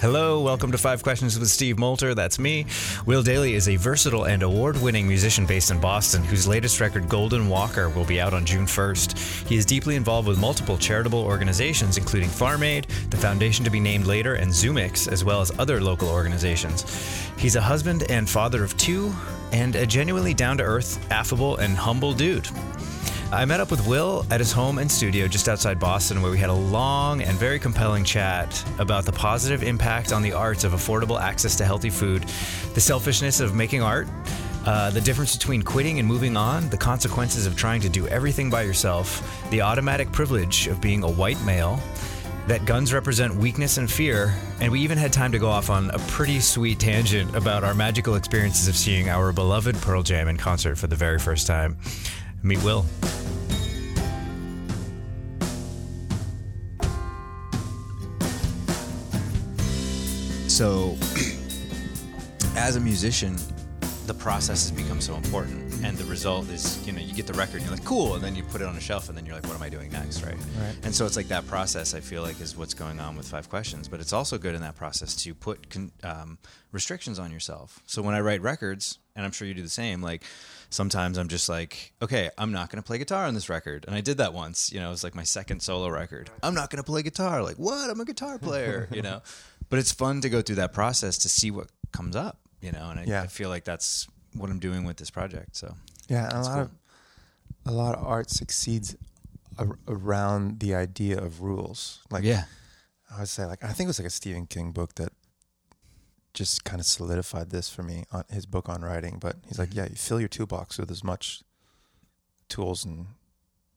Hello, welcome to Five Questions with Steve Moulter. That's me. Will Dailey is a versatile and award winning musician based in Boston whose latest record, Golden Walker, will be out on June 1st. He is deeply involved with multiple charitable organizations, including Farm Aid, the Foundation to be named later, and Zumix, as well as other local organizations. He's a husband and father of two, and a genuinely down to earth, affable, and humble dude. I met up with Will at his home and studio just outside Boston, where we had a long and very compelling chat about the positive impact on the arts of affordable access to healthy food, the selfishness of making art, uh, the difference between quitting and moving on, the consequences of trying to do everything by yourself, the automatic privilege of being a white male, that guns represent weakness and fear, and we even had time to go off on a pretty sweet tangent about our magical experiences of seeing our beloved Pearl Jam in concert for the very first time. Meet Will. So, as a musician, the process has become so important, and the result is, you know, you get the record, and you're like, cool, and then you put it on a shelf, and then you're like, what am I doing next, right? Right. And so it's like that process. I feel like is what's going on with Five Questions, but it's also good in that process to put con- um, restrictions on yourself. So when I write records, and I'm sure you do the same, like sometimes I'm just like, okay, I'm not going to play guitar on this record, and I did that once. You know, it was like my second solo record. I'm not going to play guitar. Like, what? I'm a guitar player. you know, but it's fun to go through that process to see what comes up. You know, and I, Yeah. I feel like that's what I'm doing with this project. So Yeah, a That's lot cool. of a lot of art succeeds ar- around the idea of rules. Like yeah, I would say, like I think it was like a Stephen King book that just kind of solidified this for me on his book on writing. But he's like, Mhm. yeah, you fill your toolbox with as much tools and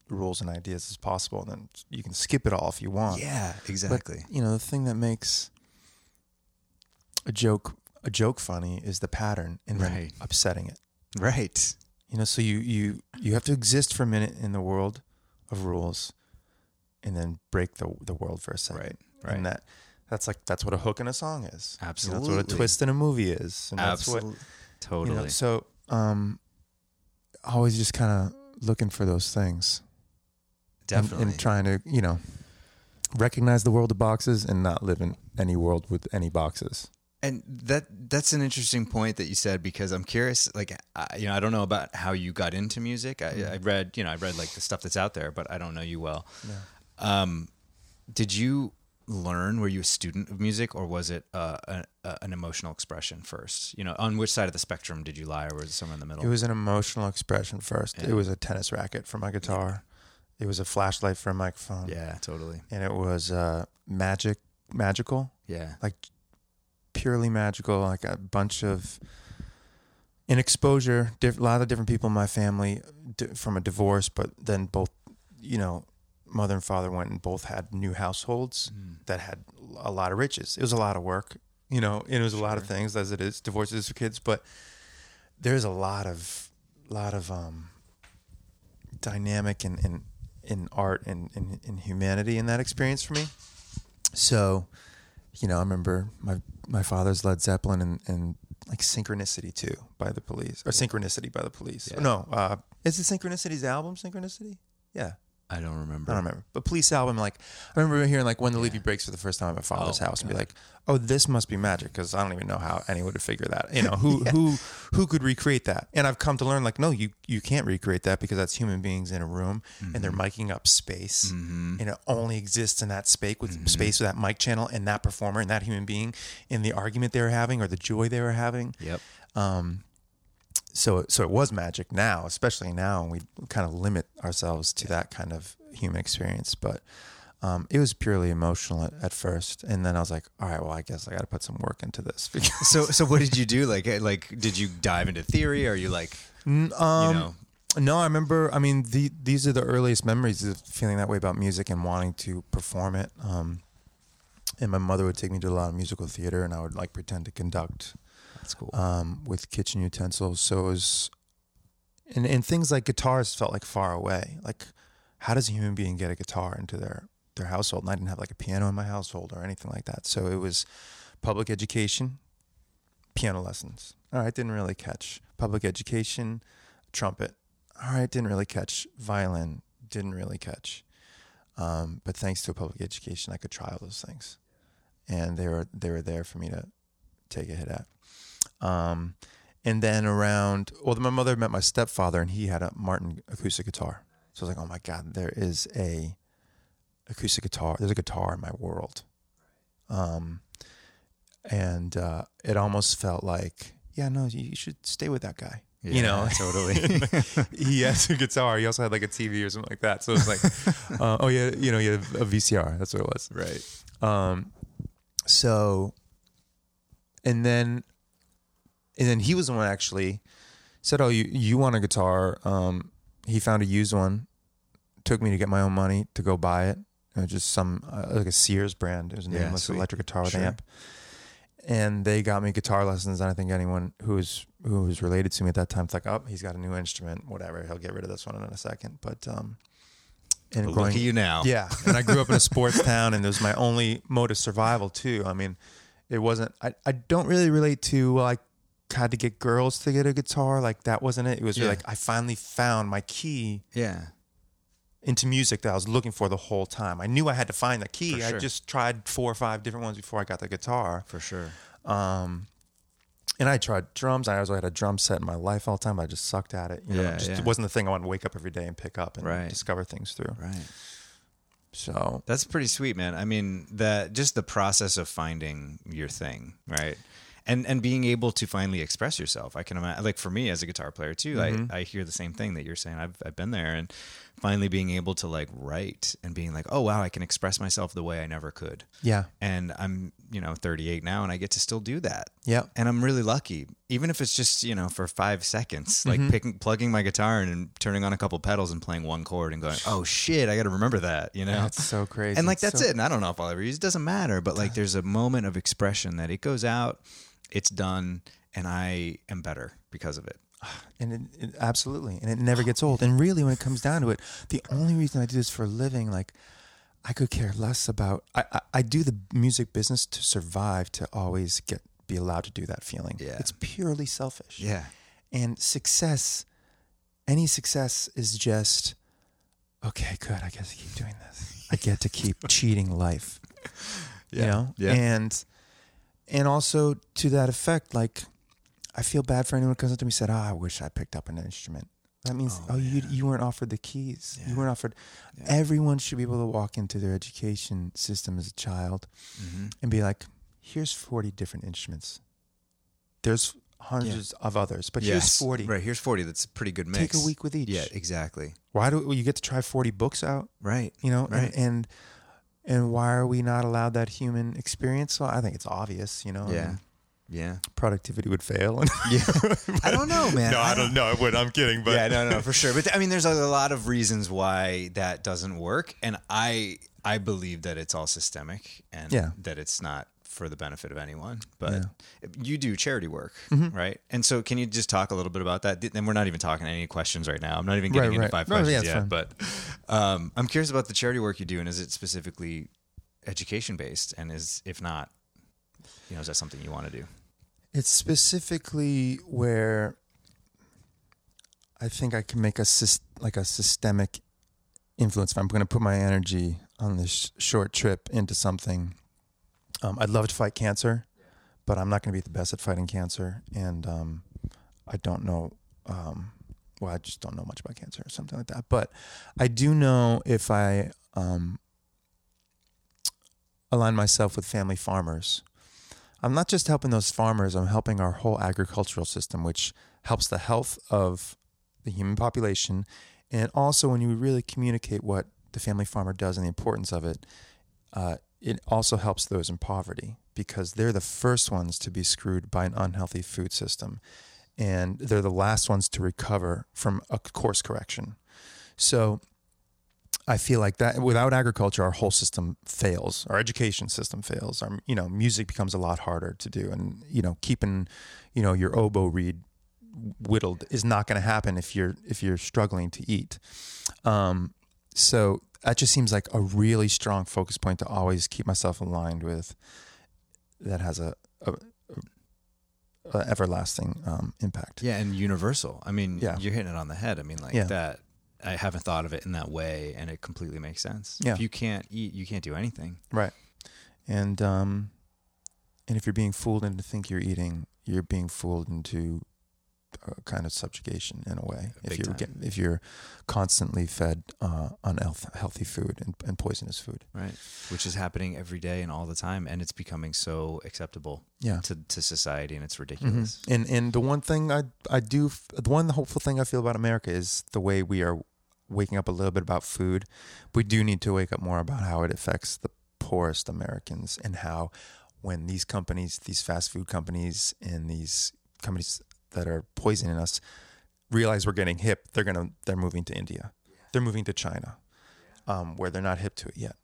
rules and ideas as possible, and then you can skip it all if you want. yeah, But, exactly. you know, the thing that makes a joke a joke funny is the pattern and then Right. upsetting it. right. You know, so you you you have to exist for a minute in the world of rules, and then break the the world for a second. Right. Right. And that that's like that's what a hook in a song is. You know, that's what a twist in a movie is. And that's Absolutely. what Totally. you know. So um, always just kind of looking for those things. and- Definitely. And, trying to you know recognize the world of boxes and not live in any world with any boxes. And that that's an interesting point that you said because I'm curious. Like, I, you know, I don't know about how you got into music. I, I read, you know, I read like the stuff that's out there, but I don't know you well. Um, did you learn? Were you a student of music, or was it uh, a, a, an emotional expression first? You know, on which side of the spectrum did you lie, or was it somewhere in the middle? It was an emotional expression first. Yeah. It was a tennis racket for my guitar. It was a flashlight for a microphone. yeah, totally. and it was uh, magic, magical, Yeah, like purely magical. Like a bunch of in exposure. Diff- a lot of different people in my family di- from a divorce, but then both, you know, mother and father went and both had new households Mm. that had a lot of riches. It was a lot of work, you know, and it was a lot of things as it is. Divorces for kids, but there's a lot of lot of um dynamic in in, in art and in, in humanity in that experience for me. So, you know, I remember my my father's Led Zeppelin and, and like Synchronicity too by the Police or Synchronicity by the Police. Yeah. No, uh, is it Synchronicity's album Synchronicity? Yeah, I don't remember. I don't remember. But Police album, like I remember hearing like when the Levee breaks for the first time at my father's Oh, house and be like, "Oh, this must be magic," because I don't even know how anyone would figure that. You know, who who who could recreate that? And I've come to learn like, no, you you can't recreate that because that's human beings in a room and they're miking up space, Mhm. and it only exists in that space with space with that mic channel and that performer and that human being in the argument they were having or the joy they were having. Yep. Um, so so it was magic now, especially now, and we kind of limit ourselves to that kind of human experience. But um, it was purely emotional at, at first, and then I was like, all right, well, I guess I got to put some work into this. So, so what did you do? Like, eh, like, did you dive into theory? Or are you like, um, you know, no, I remember. I mean, the, these are the earliest memories of feeling that way about music and wanting to perform it. Um, and my mother would take me to a lot of musical theater, and I would like pretend to conduct that's cool. um, with kitchen utensils. So it was, and, and things like guitars felt like far away. Like, how does a human being get a guitar into their, their household? And I didn't have like a piano in my household or anything like that. So it was public education, piano lessons. All right, didn't really catch. Public education, trumpet. All right, didn't really catch. Violin, didn't really catch. Um, but thanks to public education, I could try all those things. and they were they were there for me to take a hit at. Um, and then around well, my mother met my stepfather, and he had a Martin acoustic guitar. So I was like, oh my god, there is a acoustic guitar. There's a guitar in my world. Um, and uh, it almost felt like, yeah, no, you should stay with that guy. you know, totally. he has a guitar. He also had like a TV or something like that. So it was like, uh, oh yeah, you know, you have a VCR. That's what it was. right. Um, so, and then, and then he was the one that actually said, "Oh, you you want a guitar?" Um, he found a used one, took me to get my own money to go buy it. It was just some uh, like a Sears brand. It was a Yeah, nameless sweet. electric guitar with Sure. amp. And they got me guitar lessons. And I think anyone who was who was related to me at that time, it's like, oh, he's got a new instrument, whatever. He'll get rid of this one in a second. But um, and But growing- look at you now. yeah, and I grew up in a sports town, and it was my only mode of survival too. I mean, it wasn't. I, I don't really relate to well, I had to get girls to get a guitar. Like that wasn't it. It was really Yeah. like I finally found my key Yeah. into music that I was looking for the whole time. I knew I had to find the key. For I just tried four or five different ones before I got the guitar. For sure. Um, and I tried drums. I also had a drum set in my life all the time. I just sucked at it. You know, Yeah, just, yeah. It wasn't the thing I wanted to wake up every day and pick up and Right. discover things through. Right. So That's pretty sweet, man. I mean, that just the process of finding your thing, right? And and being able to finally express yourself. I can imagine, like for me as a guitar player too, I, mm-hmm. I hear the same thing that you're saying. I've I've been there, and finally being able to like write and being like, oh wow, I can express myself the way I never could. yeah, And I'm you know 38 now, and I get to still do that. yeah. and I'm really lucky. Even if it's just you know for five seconds, like mm-hmm. picking, plugging my guitar in and turning on a couple pedals and playing one chord and going, "Oh shit, I got to remember that," you know. That's so crazy. and like that's so- it. And I don't know if I'll ever use it. Doesn't matter. But like, there's a moment of expression that it goes out, it's done, and I am better because of it. And it, it, absolutely, and it never gets old. And really, when it comes down to it, the only reason I do this for a living, like, I could care less about. I, I, I do the music business to survive, to always get be allowed to do that feeling. Yeah. it's purely selfish. Yeah. And success, any success is just okay. Good. I get to keep doing this. I get to keep cheating life. You Yeah. know. Yeah. And and also to that effect, like I feel bad for anyone who comes up to me and said, "Oh, I wish I picked up an instrument." That means, Oh, oh, you you weren't offered the keys. Yeah. You weren't offered. Yeah. Everyone should be able to walk into their education system as a child Mm-hmm. and be like, "Here's forty different instruments. There's hundreds of others, but here's forty. Right. Here's 40. That's a pretty good mix. Take a week with each. Yeah. Exactly. Why do well, you get to try forty books out? Right. You know, Right. and, and and why are we not allowed that human experience? Well, I think it's obvious. You know, I Yeah. mean, Yeah. productivity would fail. Yeah. I don't know, man. no, I don't know. It would. I'm kidding, but yeah, no, no, for sure. But I mean, there's a lot of reasons why that doesn't work, and I I believe that it's all systemic and Yeah. that it's not for the benefit of anyone. But Yeah. you do charity work, Mhm. right? And so, can you just talk a little bit about that? And we're not even talking any questions right now. I'm not even getting Right, into right. five No, questions yeah, yet. fine. But um, I'm curious about the charity work you do, and is it specifically education based? And is if not, you know, is that something you want to do? It's specifically where I think I can make a like a systemic influence. If I'm going to put my energy on this short trip into something, um, I'd love to fight cancer, but I'm not going to be the best at fighting cancer, and um, I don't know. Um, well, I just don't know much about cancer or something like that. But I do know if I um, align myself with family farmers. I'm not just helping those farmers, I'm helping our whole agricultural system, which helps the health of the human population. And also, when you really communicate what the family farmer does and the importance of it, uh, it also helps those in poverty because they're the first ones to be screwed by an unhealthy food system. And they're the last ones to recover from a course correction. So I feel like that without agriculture, our whole system fails. Our education system fails. Our you know music becomes a lot harder to do, and you know keeping you know your oboe reed whittled is not going to happen if you're if you're struggling to eat. Um, so that just seems like a really strong focus point to always keep myself aligned with. That has a, a, a everlasting um, impact. Yeah, and universal. I mean, Yeah. you're hitting it on the head. I mean, like Yeah. that. I haven't thought of it in that way, and it completely makes sense. Yeah. If you can't eat, you can't do anything. Right. And um, and if you're being fooled into think you're eating, you're being fooled into a kind of subjugation in a way. if you're get, if you're constantly fed uh, unhealthy food and, and poisonous food. Right. Which is happening every day and all the time, and it's becoming so acceptable Yeah. to, to society, and it's Mhm. ridiculous. And and the one thing I I do the one hopeful thing I feel about America is the way we are waking up a little bit about food. We do need to wake up more about how it affects the poorest Americans and how when these companies, these fast food companies and these companies that are poisoning us realize we're getting hip, they're gonna they're moving to India. They're moving to China. Um, where they're not hip to it yet.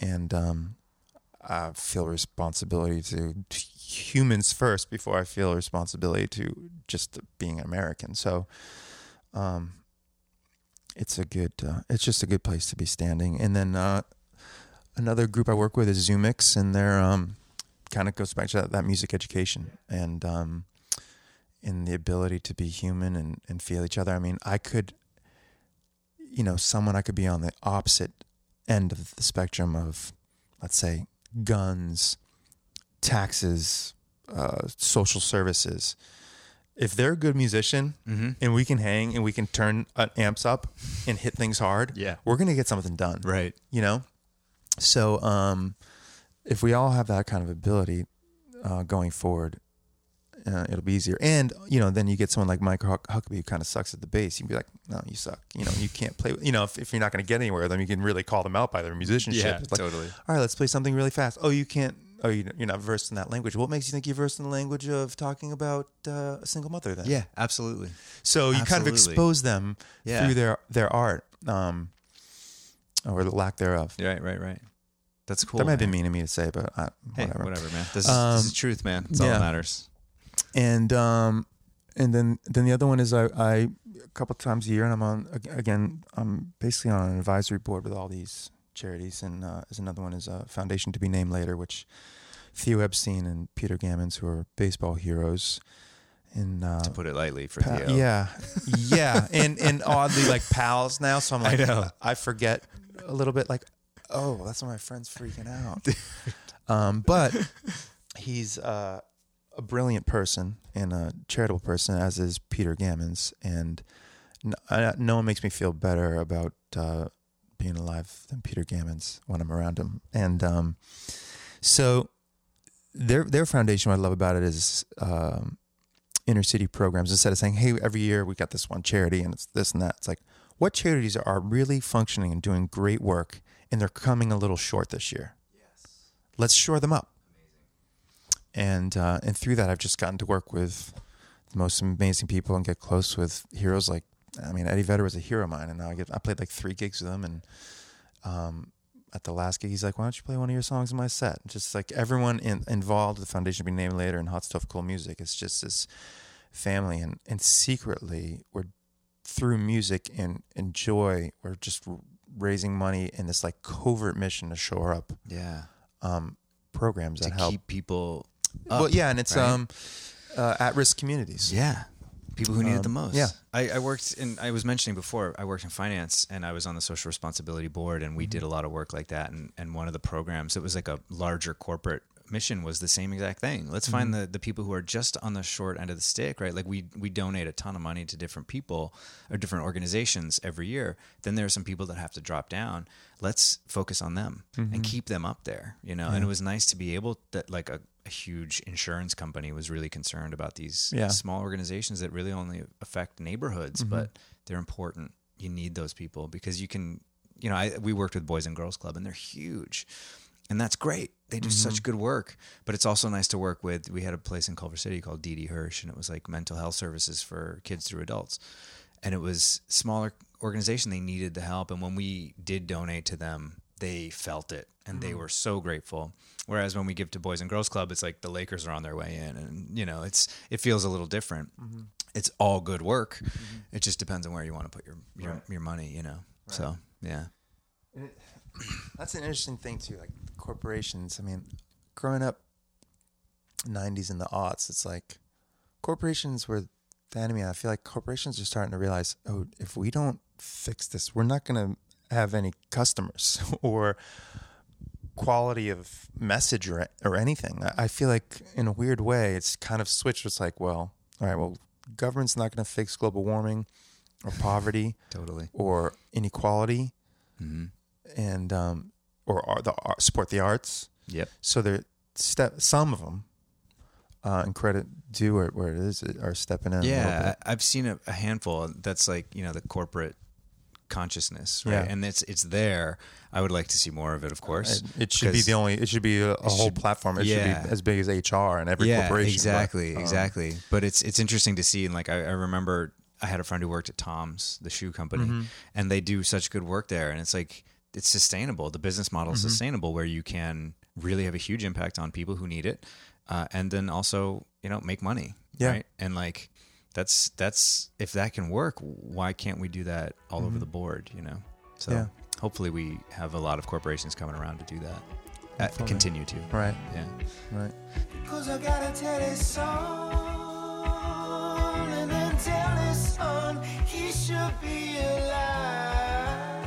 And um I feel responsibility to humans first before I feel responsibility to just being American. So, um, it's a good, uh, it's just a good place to be standing. And then uh, another group I work with is Zumix, and they're um, kind of goes back to that, that music education and um, in the ability to be human and, and feel each other. I mean, I could, you know, someone I could be on the opposite end of the spectrum of, let's say, guns, taxes, uh, social services. If they're a good musician Mm-hmm. and we can hang and we can turn uh, amps up and hit things hard, Yeah. we're gonna get something done, Right. you know. So, um, if we all have that kind of ability uh, going forward, uh, it'll be easier. And you know, then you get someone like Mike Huck- Huckabee who kind of sucks at the bass. You'd be like, "No, you suck." You know, you can't play. You know, if, if you're not going to get anywhere, then you can really call them out by their musicianship. Yeah, like, totally. all right, let's play something really fast. Oh, you can't. Oh, you- you're not versed in that language. What makes you think you're versed in the language of talking about uh, a single mother? Then, Yeah, absolutely. So you kind of expose them Yeah. through their their art, um, or the lack thereof. Right, right, right. That's cool. that might be mean of me to say, but I, Hey, whatever. whatever, man. This is, Um, this is truth, man. It's all that matters. and um and then then the other one is I, I a couple times a year and I'm on again I'm basically on an advisory board with all these charities and uh, as another one is a foundation to be named later which Theo Epstein and Peter Gammons who are baseball heroes and uh, To put it lightly, for pa- Theo. yeah yeah and and oddly like pals now so I'm I like know. I forget a little bit like oh that's why my friend's freaking out um but he's uh a brilliant person and a charitable person, as is Peter Gammons. And no, I, no one makes me feel better about uh, being alive than Peter Gammons when I'm around him. And um, so their their foundation, what I love about it is um, inner city programs. Instead of saying, "Hey, every year we got this one charity and it's this and that," it's like, what charities are really functioning and doing great work, and they're coming a little short this year. Yes, let's shore them up and uh, and through that, I've just gotten to work with the most amazing people and get close with heroes like I mean Eddie Vedder was a hero of mine, and now I get I played like three gigs with him, and um, at the last gig, he's like, "Why don't you play one of your songs in my set?" Just like everyone in, involved, the foundation will be named later, and Hot Stove Cool Music. It's just this family, and and secretly we're through music and and joy, we're just raising money in this like covert mission to shore up Yeah. um, programs To that help keep people well, yeah, and it's right? um uh, at-risk communities. Yeah. People who need it the Um, most. yeah. I, I worked in, I was mentioning before, I worked in finance and I was on the social responsibility board and we did Mm-hmm. a lot of work like that. And, and one of the programs, it was like a larger corporate mission was the same exact thing. Let's find Mm-hmm. the, the people who are just on the short end of the stick, right? Like we, we donate a ton of money to different people or different organizations every year. Then there are some people that have to drop down. Let's focus on them Mm-hmm. and keep them up there, you know? And it was nice to be able that like a, a huge insurance company was really concerned about these Yeah. small organizations that really only affect neighborhoods, Mm-hmm. but they're important. You need those people because you can, you know, I, we worked with Boys and Girls Club and they're huge. And that's great. They do such good work. But it's also nice to work with. We had a place in Culver City called Didi Hirsch, and it was like mental health services for kids through adults. And it was smaller organization. They needed the help. And when we did donate to them, they felt it and they mm-hmm. were so grateful. Whereas when we give to Boys and Girls Club, it's like the Lakers are on their way in, and you know, it's it feels a little different. Mm-hmm. It's all good work. Mm-hmm. It just depends on where you want to put your your, your money, you know. So yeah, That's an interesting thing too. Like corporations. I mean, growing up, '90s and the aughts, it's like corporations were the enemy. I feel like corporations are starting to realize, oh, if we don't fix this, we're not going to have any customers, or quality of message or or anything. I- feel like in a weird way, it's kind of switched. It's like, well, all right, well, government's not going to fix global warming or poverty Totally. or inequality, hmm and um, or the ar- support the arts. Yep. So they're step some of them, uh, and credit due where, where it is, are stepping in. a Yeah, I've seen a, a handful. That's like you know the corporate consciousness, right? Yeah. And it's it's there. I would like to see more of it, of course. It, it should be the only. It should be a, a whole should- platform. It yeah. should be as big as HR and every yeah, corporation. but, exactly, um, exactly. But it's it's interesting to see, and like I, I remember, I had a friend who worked at Tom's, the shoe company, Mm-hmm. and they do such good work there, and it's like it's sustainable. The business model is Mm-hmm. sustainable, where you can really have a huge impact on people who need it, uh, and then also you know make money, Yeah. right? And like that's that's if that can work, why can't we do that all over the board? You know, so Mm-hmm. Yeah. hopefully we have a lot of corporations coming around to do that. Uh, continue to, Right, yeah. right. Cause I gotta tell his son and then tell his son he should be alive.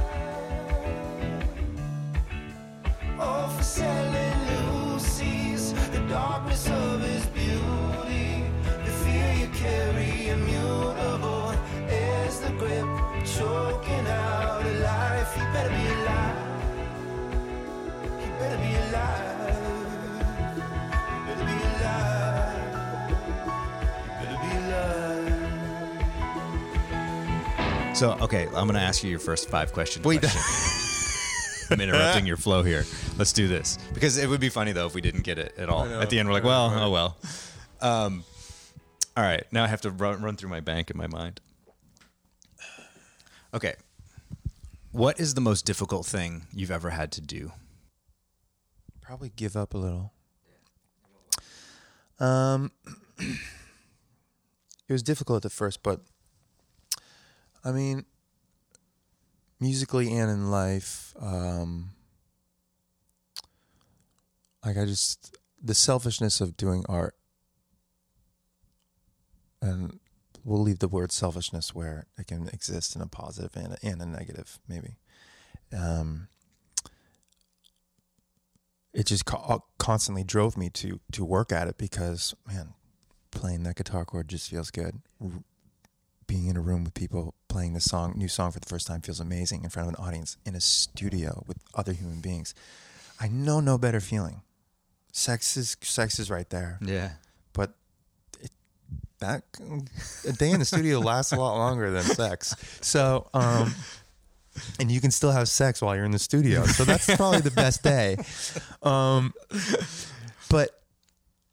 Oh, for selling So, okay, I'm going to ask you your first five question Wait. question. I'm interrupting your flow here. Let's do this because it would be funny though if we didn't get it at all. Know. At the end, we're like, well, oh well. Um, all right, now I have to run, run through my bank in my mind. Okay, what is the most difficult thing you've ever had to do? Probably give up a little. Um, it was difficult at first, but I mean, musically and in life, um, like I just the selfishness of doing art, and we'll leave the word selfishness where it can exist in a positive and a, and a negative, maybe. Um, it just co- constantly drove me to to work at it because man, playing that guitar chord just feels good. Being in a room with people playing the song, new song for the first time feels amazing in front of an audience in a studio with other human beings. I know no better feeling. Sex is sex is right there, Yeah, but it, that a day in the studio lasts a lot longer than sex. So, um, and you can still have sex while you're in the studio. So that's probably the best day. Um, but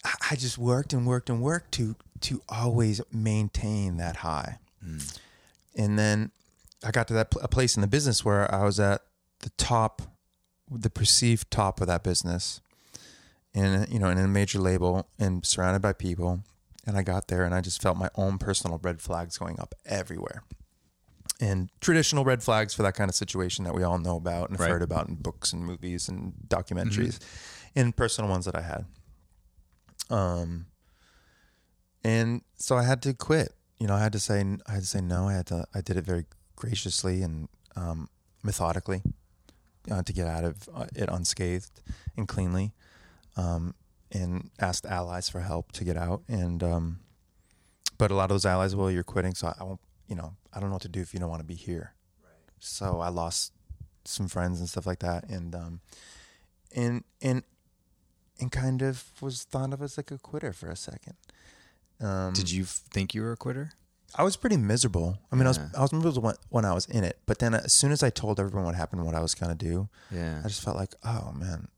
I- I just worked and worked and worked to to always maintain that high. And then I got to that pl- a place in the business where I was at the top, the perceived top of that business, and you know, in a major label and surrounded by people. And I got there and I just felt my own personal red flags going up everywhere. And traditional red flags for that kind of situation that we all know about and have Right. heard about in books and movies and documentaries, and personal ones that I had. Um, and so I had to quit. You know, I had to say I had to say no. I had to. I did it very graciously and um, methodically uh, to get out of uh, it unscathed and cleanly, um, and asked allies for help to get out. And um, but a lot of those allies, well, you're quitting, so I won't. You know, I don't know what to do if you don't want to be here. So I lost some friends and stuff like that, and um, and and and kind of was thought of as like a quitter for a second. Um, did you f- think you were a quitter? I was pretty miserable. I mean, I was Yeah. I was miserable when, when I was in it, but then as soon as I told everyone what happened, what I was gonna do, Yeah, I just felt like, oh man,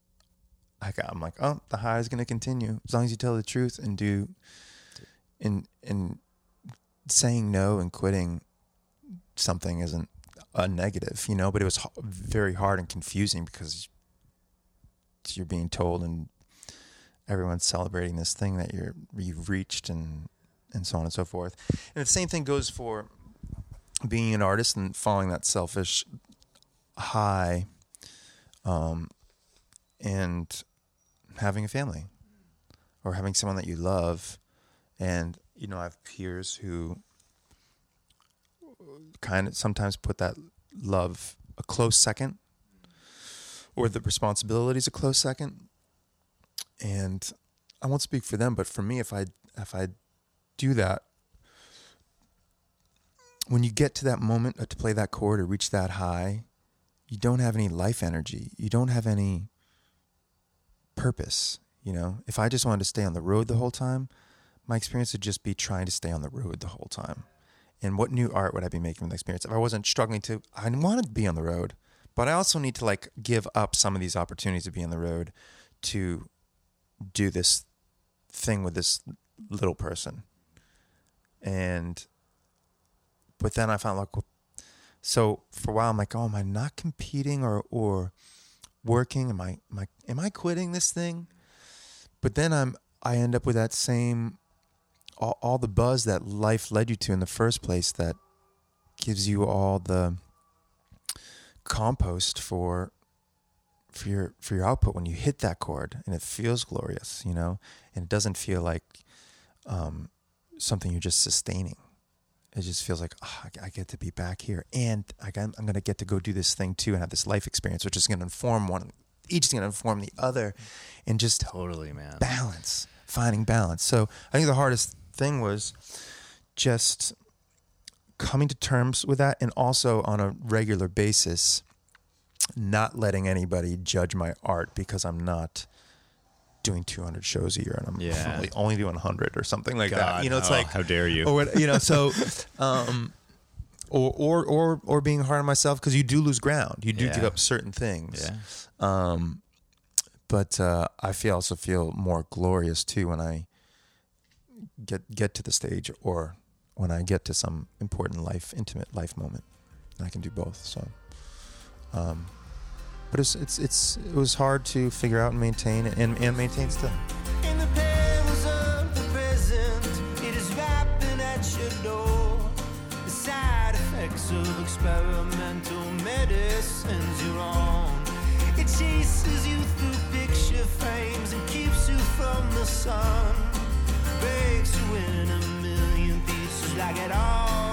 I got, I'm like, oh, the high is gonna continue as long as you tell the truth and do, and and saying no and quitting something isn't a negative, you know. But it was h- very hard and confusing because you're being told and everyone's celebrating this thing that you're you've reached and and so on and so forth. And the same thing goes for being an artist and following that selfish high um, and having a family or having someone that you love. And, you know, I have peers who kind of sometimes put that love a close second or the responsibility is a close second. And I won't speak for them, but for me, if I if I do that, when you get to that moment to play that chord or reach that high, you don't have any life energy. You don't have any purpose. You know, if I just wanted to stay on the road the whole time, my experience would just be trying to stay on the road the whole time. And what new art would I be making from the experience? If I wasn't struggling to, I wanted to be on the road, but I also need to like give up some of these opportunities to be on the road to do this thing with this little person. And, but then I found like, so for a while I'm like, oh, am I not competing or or working? Am I am I am I quitting this thing? But then I'm I end up with that same all, all the buzz that life led you to in the first place that gives you all the compost for for your for your output when you hit that chord and it feels glorious, you know, and it doesn't feel like um, something you're just sustaining. It just feels like oh, I get to be back here, and I I'm going to get to go do this thing too, and have this life experience, which is going to inform one. Each is going to inform the other, and just Totally, man. balance, finding balance. So I think the hardest thing was just coming to terms with that, and also on a regular basis, not letting anybody judge my art because I'm not doing 200 shows a year and I'm Yeah. only, only doing 100 or something like that. You know, it's oh, like how dare you? or what, you know, so um, or or or or being hard on myself because you do lose ground. You do Yeah. give up certain things. Yeah. Um, but uh, I feel also feel more glorious too when I get get to the stage or when I get to some important life, intimate life moment. I can do both. So, um, but it's it's it's it was hard to figure out and maintain and and maintain still. In the perils of the present, it is rapping at your door. The side effects of experimental medicines you're on. It chases you through picture frames and keeps you from the sun. Breaks you in a million pieces like it already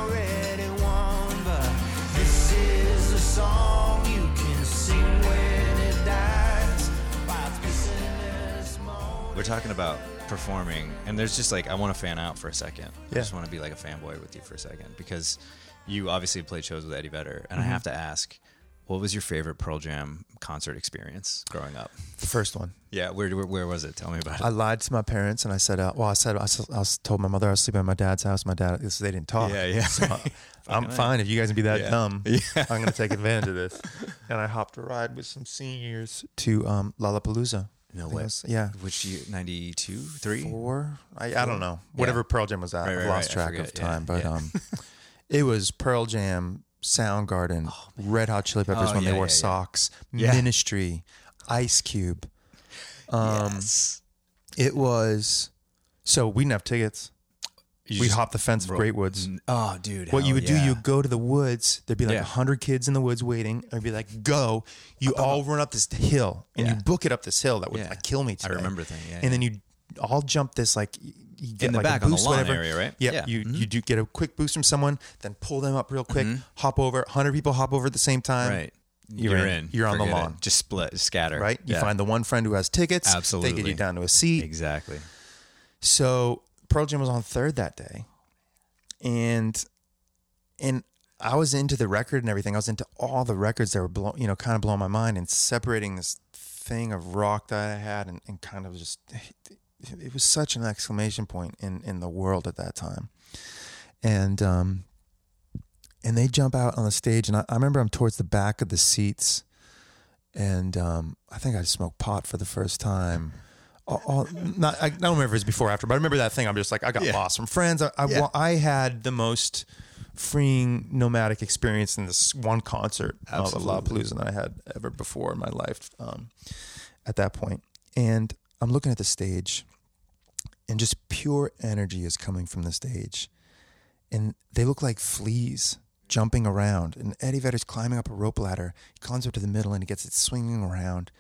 We're talking about performing, and there's just like I want to fan out for a second. I Yeah. just want to be like a fanboy with you for a second because you obviously played shows with Eddie Vedder, and Mm-hmm. I have to ask, what was your favorite Pearl Jam concert experience growing up? The first one. Yeah, where where, where was it? Tell me about it. I lied to my parents and I said, uh, well, I said, I, I was told my mother I was sleeping at my dad's house. My dad, they didn't talk. Yeah, yeah. So I'm fine if you guys can be that Yeah. dumb. Yeah. I'm going to take advantage of this. And I hopped a ride with some seniors to um, Lollapalooza. No way. Yeah. Which year? 92, three? Four? I, I don't know. Whatever Pearl Jam was at. Right, I've right, lost right. Track of forget. Yeah, time. But yeah. um, it was Pearl Jam, Soundgarden, Red Hot Chili Peppers Oh, when they wore socks. Ministry, Ice Cube. Um, yes. It was. So we didn't have tickets. You we just hopped the fence of Great Woods. Oh, dude. What you would do, yeah. you go to the woods. There'd be like a Yeah. hundred kids in the woods waiting. I'd be like, "Go!" You all run up this hill, and Yeah. you book it up this hill that would Yeah. like, kill me. I Today. remember that, yeah, and then you all jump this like you get the like back a on the boost, lawn whatever. area, right? Yep. Yeah. Mm-hmm. You you do get a quick boost from someone, then pull them up real quick, hop over. Hundred people hop over at the same time. Right. You're in. You're on the Forget it. lawn. Just split, scatter. Right. You Yeah. find the one friend who has tickets. They Absolutely. get you down to a seat. Exactly. So Pearl Jam was on third that day, and and I was into the record and everything. I was into all the records that were blow, you know, kind of blowing my mind and separating this thing of rock that I had and, and kind of just it was such an exclamation point in in the world at that time, and um and they jump out on the stage and I, I remember I'm towards the back of the seats, and um I think I smoked pot for the first time all, all, not, I don't remember if it was before or after, but I remember that thing. I'm just like, I got Yeah. lost from friends. I, I, Yeah. I had the most freeing nomadic experience in this one concert of Absolutely. Lollapalooza than I had ever before in my life um, at that point. And I'm looking at the stage, and just pure energy is coming from the stage. And they look like fleas jumping around. And Eddie Vedder's climbing up a rope ladder. He climbs up to the middle and he gets it swinging around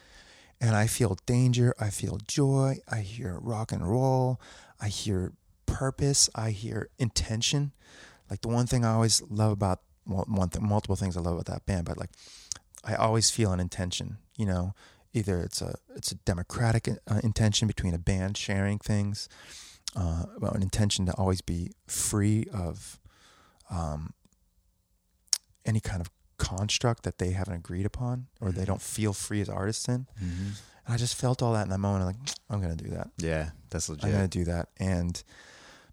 and I feel danger. I feel joy. I hear rock and roll. I hear purpose. I hear intention. Like the one thing I always love about well, one thing, multiple things I love about that band, but like I always feel an intention you know, either it's a it's a democratic uh, intention between a band sharing things, uh, about an intention to always be free of um, any kind of construct that they haven't agreed upon or they don't feel free as artists in. Mm-hmm. And I just felt all that in that moment. I'm like, I'm gonna do that. Yeah, that's legit. I'm gonna do that. And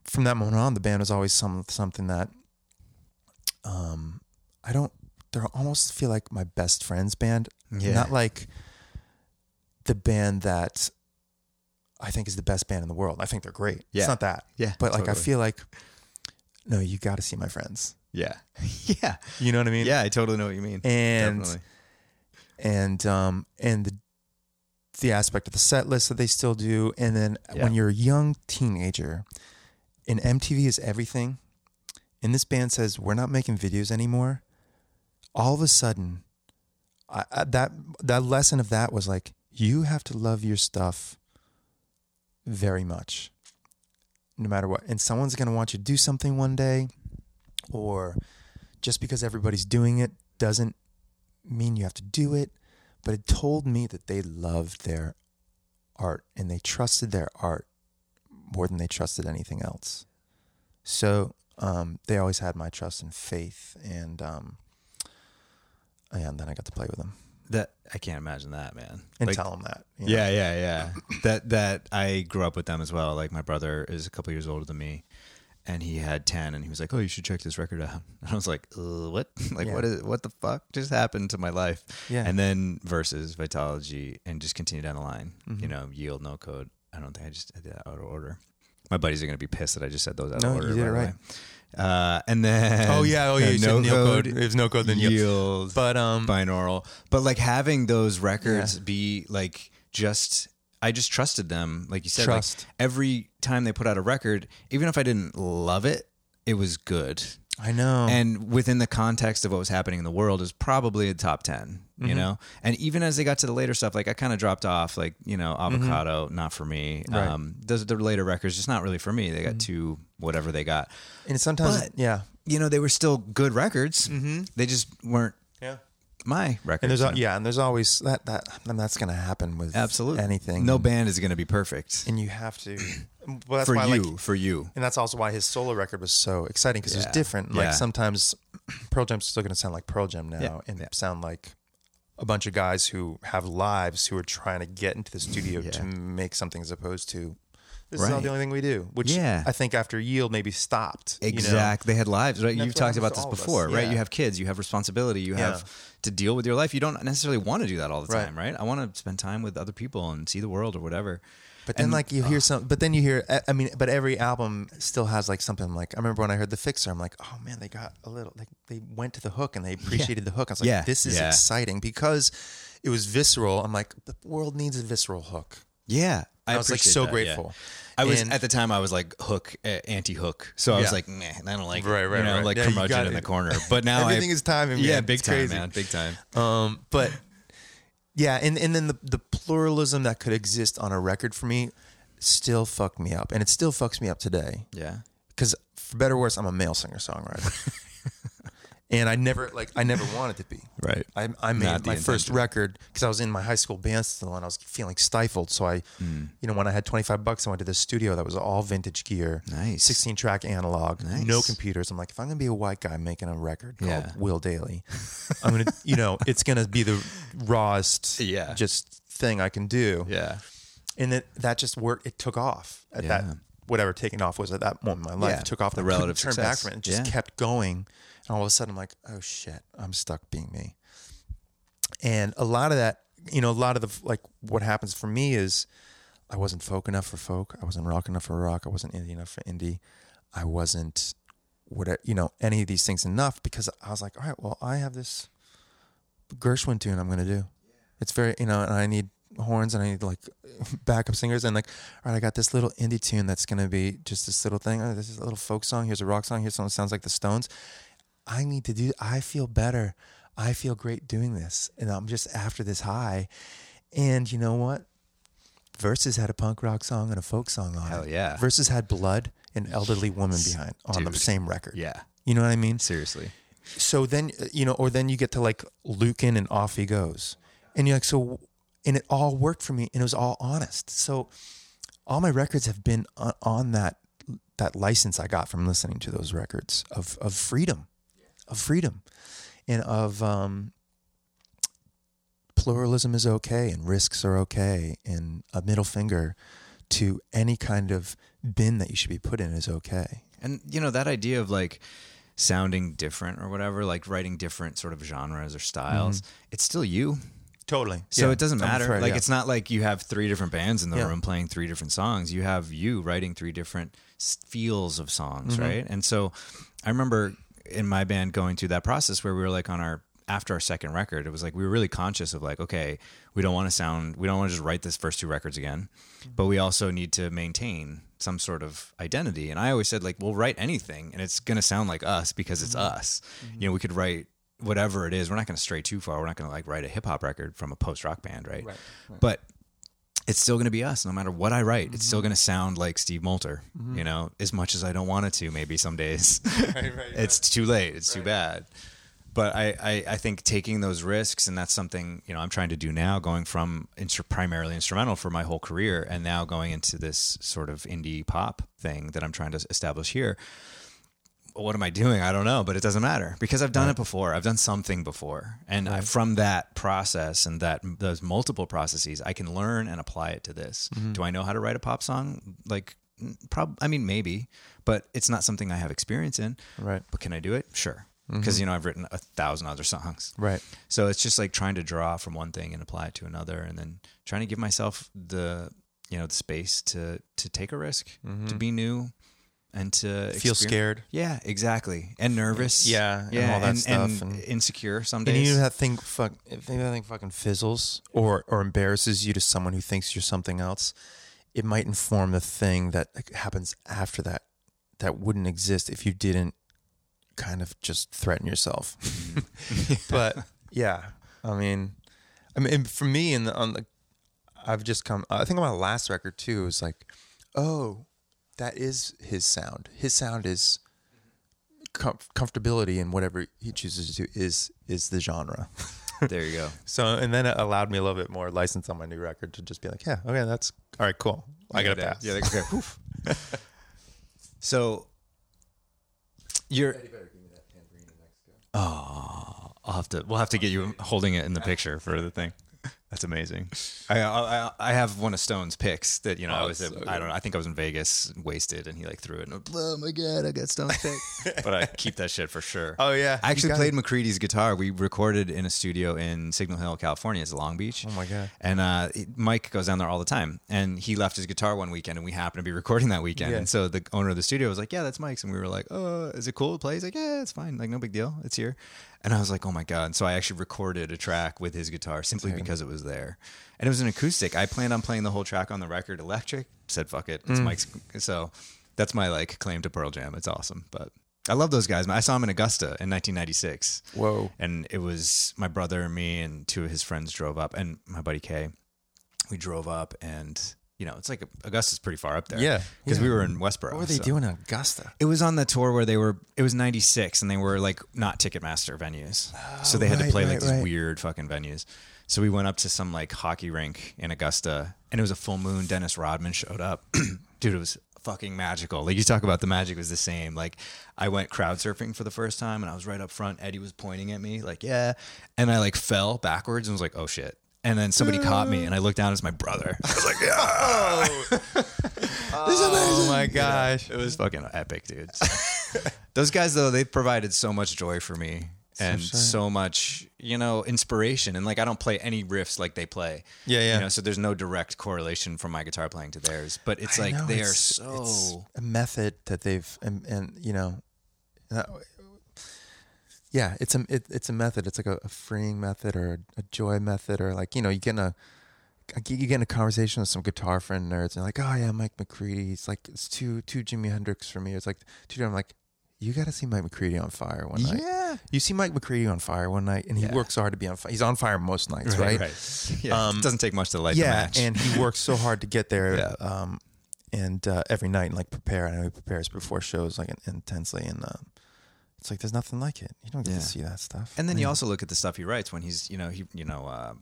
from that moment on, the band was always some something that um I don't. They almost feel like my best friend's band. Yeah. Not like the band that I think is the best band in the world. I think they're great. Yeah. It's not that. Yeah, But like I feel like no, you got to see my friends. Yeah. yeah. You know what I mean? Yeah, I totally know what you mean. And Definitely. and um and the the aspect of the set list that they still do and then Yeah. when you're a young teenager and MTV is everything and this band says we're not making videos anymore all of a sudden I, I, that that lesson of that was like you have to love your stuff very much no matter what and someone's going to want you to do something one day or just because everybody's doing it doesn't mean you have to do it but it told me that they loved their art and they trusted their art more than they trusted anything else. So um, they always had my trust and faith, and um, and then I got to play with them That I can't imagine that, man. and Like, tell them that. you know. Yeah, yeah, yeah. that that I grew up with them as well. Like my brother is a couple years older than me, and he had ten, and he was like, "Oh, you should check this record out." And I was like, "What? like Yeah. what is what the fuck just happened to my life?" Yeah. And then versus Vitology, and just continue down the line. Mm-hmm. You know, yield, no code. I don't think I just did that out of order. My buddies are gonna be pissed that I just said those out No, of you order. did by it right. Uh, and then Oh, yeah, oh, yeah, no no code, code. If no code, then yield. yield But um, binaural. But like having those records Yeah. be like just I just trusted them. Like you said, Trust. like every time they put out a record, even if I didn't love it, it was good. I know. And within the context of what was happening in the world is probably a top 10, Mm-hmm. you know? And even as they got to the later stuff, like I kind of dropped off, like, you know, Avocado, not for me. Mm-hmm. Right. Mm-hmm. Um, those the later records, just not really for me. They got two, whatever they got. and sometimes, But- yeah, You know, they were still good records. Mm-hmm. They just weren't. My record. And there's al- yeah, and there's always that that and that's gonna happen with Absolutely. anything. No band is going to be perfect and you have to. Well, that's for why, you. like, for you. and that's also why his solo record was so exciting because it was different. Yeah. Like sometimes Pearl Jam's still going to sound like Pearl Jam now Yeah. and Yeah. sound like a bunch of guys who have lives who are trying to get into the studio Yeah. to make something as opposed to this is not the only thing we do. Which Yeah. I think after Yield maybe stopped. you know? Exactly. They had lives, right? You've talked about this all of us. before, right? You have kids, you have responsibility, you Yeah. have to deal with your life. You don't necessarily want to do that all the Right. time, right? I want to spend time with other people and see the world or whatever. But then, And- like you hear uh, some, but then you hear. I- mean, but every album still has like something. Like I remember when I heard the Fixer, I'm like, oh man, they got a little. Like they went to the hook and they appreciated the hook. I was like, Yeah, this is yeah. exciting because it was visceral. I'm like, the world needs a visceral hook. Yeah. I, was like so that, yeah. grateful. I was And- at the time. I was like hook, uh, anti-hook, so I was like, nah, I don't like, Right, right, you know, right. like Yeah, curmudgeon in the corner. But now Everything I, is timing, Yeah, big It's time, crazy. man, big time. Um, but yeah, and, and then the, the pluralism that could exist on a record for me still fucked me up. And it still fucks me up today. Yeah. Because for better or worse, I'm a male singer songwriter. and I never, like, I never wanted to be. Right. I, I made Not my first record because I was in my high school band still and I was feeling stifled. So I, Hmm. you know, when I had 25 bucks, I went to the studio that was all vintage gear. Nice. 16 track analog, Nice. no computers. I'm like, if I'm going to be a white guy making a record called Yeah. Will Dailey, I'm going to, you know, it's going to be the rawest Yeah. just thing I can do. Yeah. And it, that just worked. It took off at Yeah. that, whatever taking off was at that moment in my life. Yeah, It took off. the and relative turn back from it. It just Yeah. kept going. And all of a sudden, I'm like, oh shit, I'm stuck being me. And a lot of that, you know, a lot of the like what happens for me is I wasn't folk enough for folk. I wasn't rock enough for rock. I wasn't indie enough for indie. I wasn't what you know any of these things enough because I was like, all right, well, I have this Gershwin tune I'm going to do. It's very you know, and I need horns and I need like backup singers and like, all right, I got this little indie tune that's going to be just this little thing. Oh, this is a little folk song. Here's a rock song. Here's something that sounds like the Stones. I need to do. I feel better. I feel great doing this, and I'm just after this high. And you know what? Versus had a punk rock song and a folk song on Hell it. yeah. Versus had blood and elderly woman behind on the same record. Yeah. You know what I mean? Seriously. So then, you know, or then you get to like Lukin and off he goes. And you're like, so, and it all worked for me, and it was all honest. So, all my records have been on, on that that license I got from listening to those records of of freedom, of freedom, and of um, pluralism is okay, and risks are okay, and a middle finger to any kind of bin that you should be put in is okay. And you know that idea of like sounding different or whatever, like writing different sort of genres or styles, it's still you. Totally. So it doesn't matter. afraid, like yeah. it's not like you have three different bands in the Yeah. room playing three different songs. You have you writing three different feels of songs, Mm-hmm. right? And so I remember in my band going through that process where we were like on our after our second record, it was like we were really conscious of like, okay, we don't want to sound, we don't want to just write this first two records again, Mm-hmm. but we also need to maintain some sort of identity. And I always said like, we'll write anything, and it's gonna sound like us because it's Mm-hmm. us. You know, we could write whatever it is. We're not gonna stray too far. We're not gonna like write a hip hop record from a post rock band, right? But it's still going to be us no matter what I write. It's Mm-hmm. still going to sound like Steve Molter, you know, as much as I don't want it to, maybe some days. it's too late. It's too bad. But I, I, I think taking those risks, and that's something, you know, I'm trying to do now, going from instru- primarily instrumental for my whole career and now going into this sort of indie pop thing that I'm trying to establish here. What am I doing? I don't know, but it doesn't matter because I've done it before. I've done something before, and I, from that process and that those multiple processes, I can learn and apply it to this. Mm-hmm. Do I know how to write a pop song? Like, prob I mean, maybe, but it's not something I have experience in. Right. But can I do it? Sure, mm-hmm. because you know I've written a thousand other songs. Right. So it's just like trying to draw from one thing and apply it to another, and then trying to give myself the you know the space to to take a risk, to mm-hmm. be new, and to Mm-hmm. Feel scared. Yeah, exactly, and nervous. Yeah, and yeah, all that and, stuff, and and- insecure some And days. even if that thing fuck, if that thing fucking fizzles or or embarrasses you to someone who thinks you're something else, it might inform the thing that happens after that that wouldn't exist if you didn't kind of just threaten yourself. but yeah, I mean, I mean, for me, in the on the, I've just come. I think on my last record too. It was like, oh, that is his sound. His sound is com- comfortability and whatever he chooses to do is is the genre. there you go. So and then it allowed me a little bit more license on my new record to just be like, yeah, okay, that's all right, cool. I got to Yeah, pass. Yeah, okay. Poof. so you're. Oh, I'll have to. We'll have to get you holding it in the picture for the thing. That's amazing. I, I I have one of Stone's picks that you know I Oh, was it's so I don't know I think I was in Vegas wasted and he like threw it and oh my god I got Stone's pick but I keep that shit for sure. Oh, yeah. I actually played it. McCready's guitar. We recorded in a studio in Signal Hill, California. It's Long Beach. Oh, my God. And uh, Mike goes down there all the time, and he left his guitar one weekend, and we happened to be recording that weekend. Yeah. And so the owner of the studio was like, "Yeah, that's Mike's," and we were like, "Oh, is it cool to play?" He's like, "Yeah, it's fine. Like, no big deal. It's here." And I was like, "Oh my god!" And so I actually recorded a track with his guitar simply because it was there, and it was an acoustic. I planned on playing the whole track on the record electric. Said, "Fuck it, it's Mm. Mike's." So that's my like claim to Pearl Jam. It's awesome, but. I love those guys. I saw him in Augusta in 1996 Whoa. and it was my brother and me and two of his friends drove up and my buddy Kay we drove up and you know it's like augusta's pretty far up there. Yeah, because yeah. we were in westboro What were they so- doing in Augusta? it was on the tour where they were it was 96 and they were like not ticketmaster venues. So they had to oh, play like right, these right. weird fucking venues. So we went up to some like hockey rink in augusta and it was a full moon. Dennis rodman showed up. Dude it was fucking magical. Like you talk about the magic was the same. Like i went crowd surfing for the first time and i was right up front. Eddie was pointing at me like yeah. And i like fell backwards and was like oh shit and then somebody caught me and i looked down as my brother i was like yeah Oh my gosh. it was fucking epic, dude. Those guys, though, they provided so much joy for me and sure. so much, you know, inspiration. And like, I don't play any riffs like they play. Yeah, yeah. You know, so there's no direct correlation from my guitar playing to theirs. But it's I like know, they are so. it's a method that they've and, and you know yeah it's a it, it's a method it's like a, a freeing method or a, a joy method or like you know you get in a you get in a conversation with some guitar friend nerds and like oh yeah Mike McCready It's like it's too too Jimi Hendrix for me it's like dude I'm like you got to see Mike McCready on fire one night Yeah. you see Mike McCready on fire one night and he Yeah. works so hard to be on fire he's on fire most nights right, Right. Yeah. Um, it doesn't take much to light the yeah, match. and he works so hard to get there. Yeah. Um, and uh, every night and like prepare. I know he prepares before shows like intensely, and um, it's like there's nothing like it. You don't get Yeah. to see that stuff. And then I you also look at the stuff he writes when he's, you know, he, you know, uh,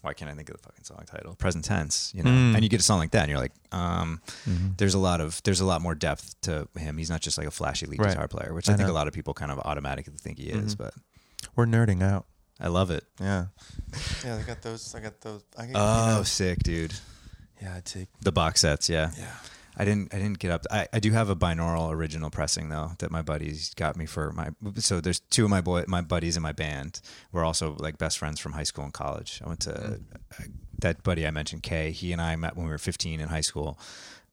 why can't I think of the fucking song title? Present tense, you know. Mm. And you get a song like that, and you're like, um, Mm-hmm. there's a lot of there's a lot more depth to him. He's not just like a flashy lead Right. guitar player, which I I, think know. a lot of people kind of automatically think he is. Mhm. But We're nerding out. I love it. Yeah. Yeah, I got those. I got those. I got, Oh, sick, dude. yeah, I take. The box sets, yeah. Yeah. I didn't I didn't get up. I, I do have a binaural original pressing though that my buddies got me for my. So there's two of my boy my buddies in my band. We're also like best friends from high school and college. I went to I, that buddy I mentioned, Kay. He and I met when we were 15 in high school.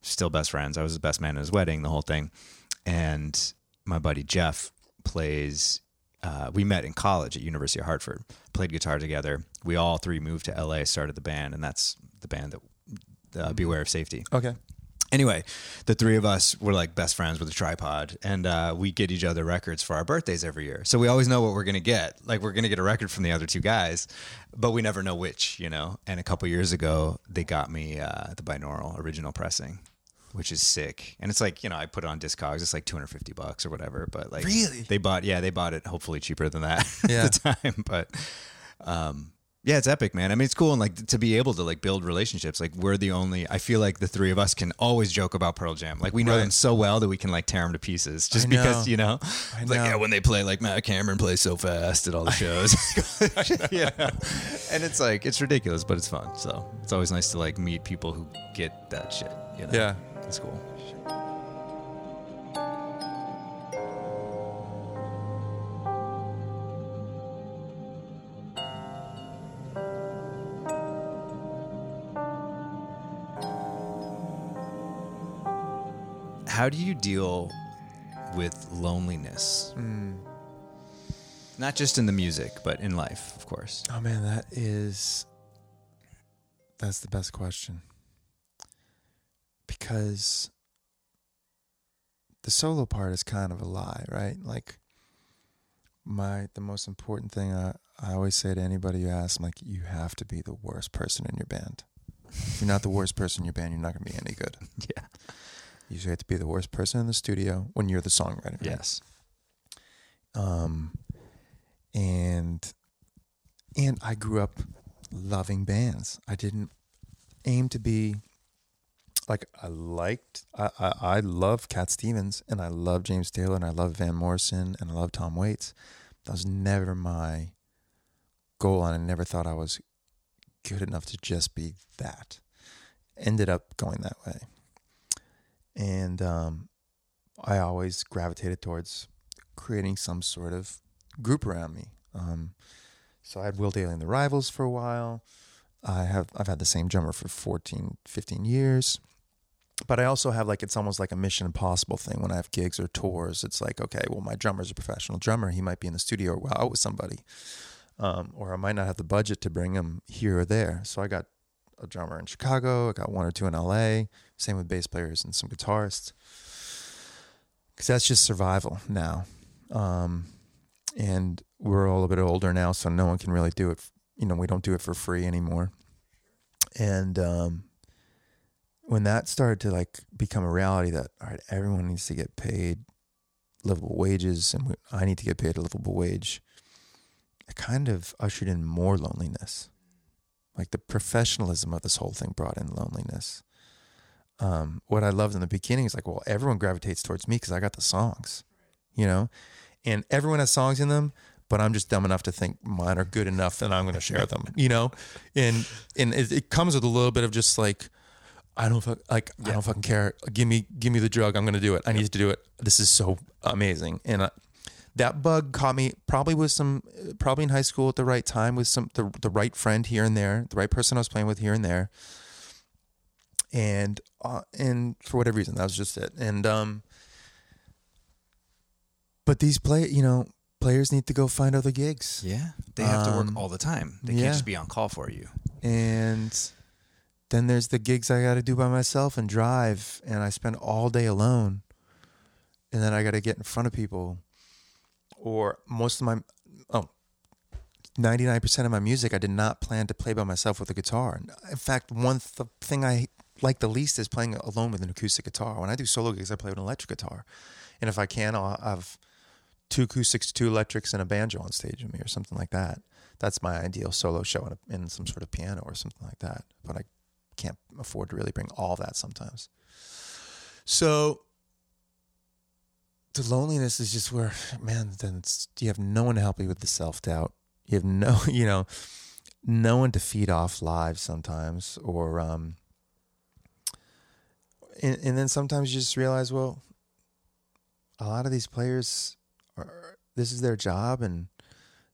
Still best friends. I was the best man at his wedding. The whole thing. And my buddy Jeff plays. Uh, we met in college at University of Hartford. Played guitar together. We all three moved to LA, started the band, and that's the band that uh, Beware of Safety Okay. Anyway, the three of us were like best friends with a tripod, and uh, we get each other records for our birthdays every year. So we always know what we're gonna get. Like we're gonna get a record from the other two guys, but we never know which, you know. And a couple years ago, they got me uh, the binaural original pressing, which is sick. And it's like you know, I put it on Discogs. It's like two hundred fifty bucks or whatever. But like, Really? they bought yeah, they bought it hopefully cheaper than that Yeah. at the time. But um, yeah, it's epic, man. I mean, it's cool and like to be able to like build relationships. Like we're the only. I feel like the three of us can always joke about Pearl Jam. Like we know Right. them so well that we can like tear them to pieces just because you know. It's Like yeah, when they play like Matt Cameron plays so fast at all the shows. yeah, and it's like it's ridiculous, but it's fun. So it's always nice to like meet people who get that shit. You know? Yeah. it's cool. How do you deal with loneliness? Hmm. Not just in the music, but in life, of course. Oh man, that is. That's the best question. Because the solo part is kind of a lie, right? Like my the most important thing I, I always say to anybody who asks, I'm like, you have to be the worst person in your band. If you're not the worst person in your band, you're not gonna be any good. Yeah. You usually have to be the worst person in the studio when you're the songwriter. right? Yes. um and and I grew up loving bands. I didn't aim to be like I liked I I, I love Cat Stevens and I love James Taylor and I love Van Morrison and I love Tom Waits. That was never my goal and I never thought I was good enough to just be that. Ended up going that way. And um I always gravitated towards creating some sort of group around me. Um, so I had Will Dailey and the Rivals for a while. I have I've had the same drummer for 14, 15 years. But I also have like it's almost like a Mission Impossible thing when I have gigs or tours. It's like okay, well my drummer's a professional drummer. He might be in the studio or out with somebody, um, or I might not have the budget to bring him here or there. So I got a drummer in Chicago. I got one or two in L.A. Same with bass players and some guitarists because that's just survival now. Um, and we're all a bit older now, so no one can really do it. You know, we don't do it for free anymore. And um, when that started to like become a reality, that all right, everyone needs to get paid livable wages, and we, I need to get paid a livable wage. It kind of ushered in more loneliness. Like the professionalism of this whole thing brought in loneliness um, what I loved in the beginning is like, well, everyone gravitates towards me because I got the songs, you know, and everyone has songs in them, but I'm just dumb enough to think mine are good enough and I'm going to share them, you know, and and it, it comes with a little bit of just like, I don't fuck, like I don't fucking care. Give me give me the drug. I'm going to do it. I need to do it. This is so amazing, and. Uh, that bug caught me probably with some probably in high school at the right time with some the, the right friend here and there the right person I was playing with here and there and uh, and for whatever reason that was just it and um but these play you know players need to go find other gigs Yeah. They have to Um, work all the time. They yeah. can't just be on call for you. and then there's the gigs I got to do by myself and drive and I spend all day alone and then I got to get in front of people or most of my oh 99% of my music I did not plan to play by myself with a guitar. In fact, one th- thing I like the least is playing alone with an acoustic guitar. When I do solo gigs, I play with an electric guitar. And if I can, I'll have two acoustics, two electrics, and a banjo on stage with me or something like that that's my ideal solo show in, a, in some sort of piano or something like that. But I can't afford to really bring all that sometimes. So the loneliness is just where, man, then you have no one to help you with the self doubt. You have no, you know, no one to feed off live sometimes, or um, and, and then sometimes you just realize, well, a lot of these players are this is their job and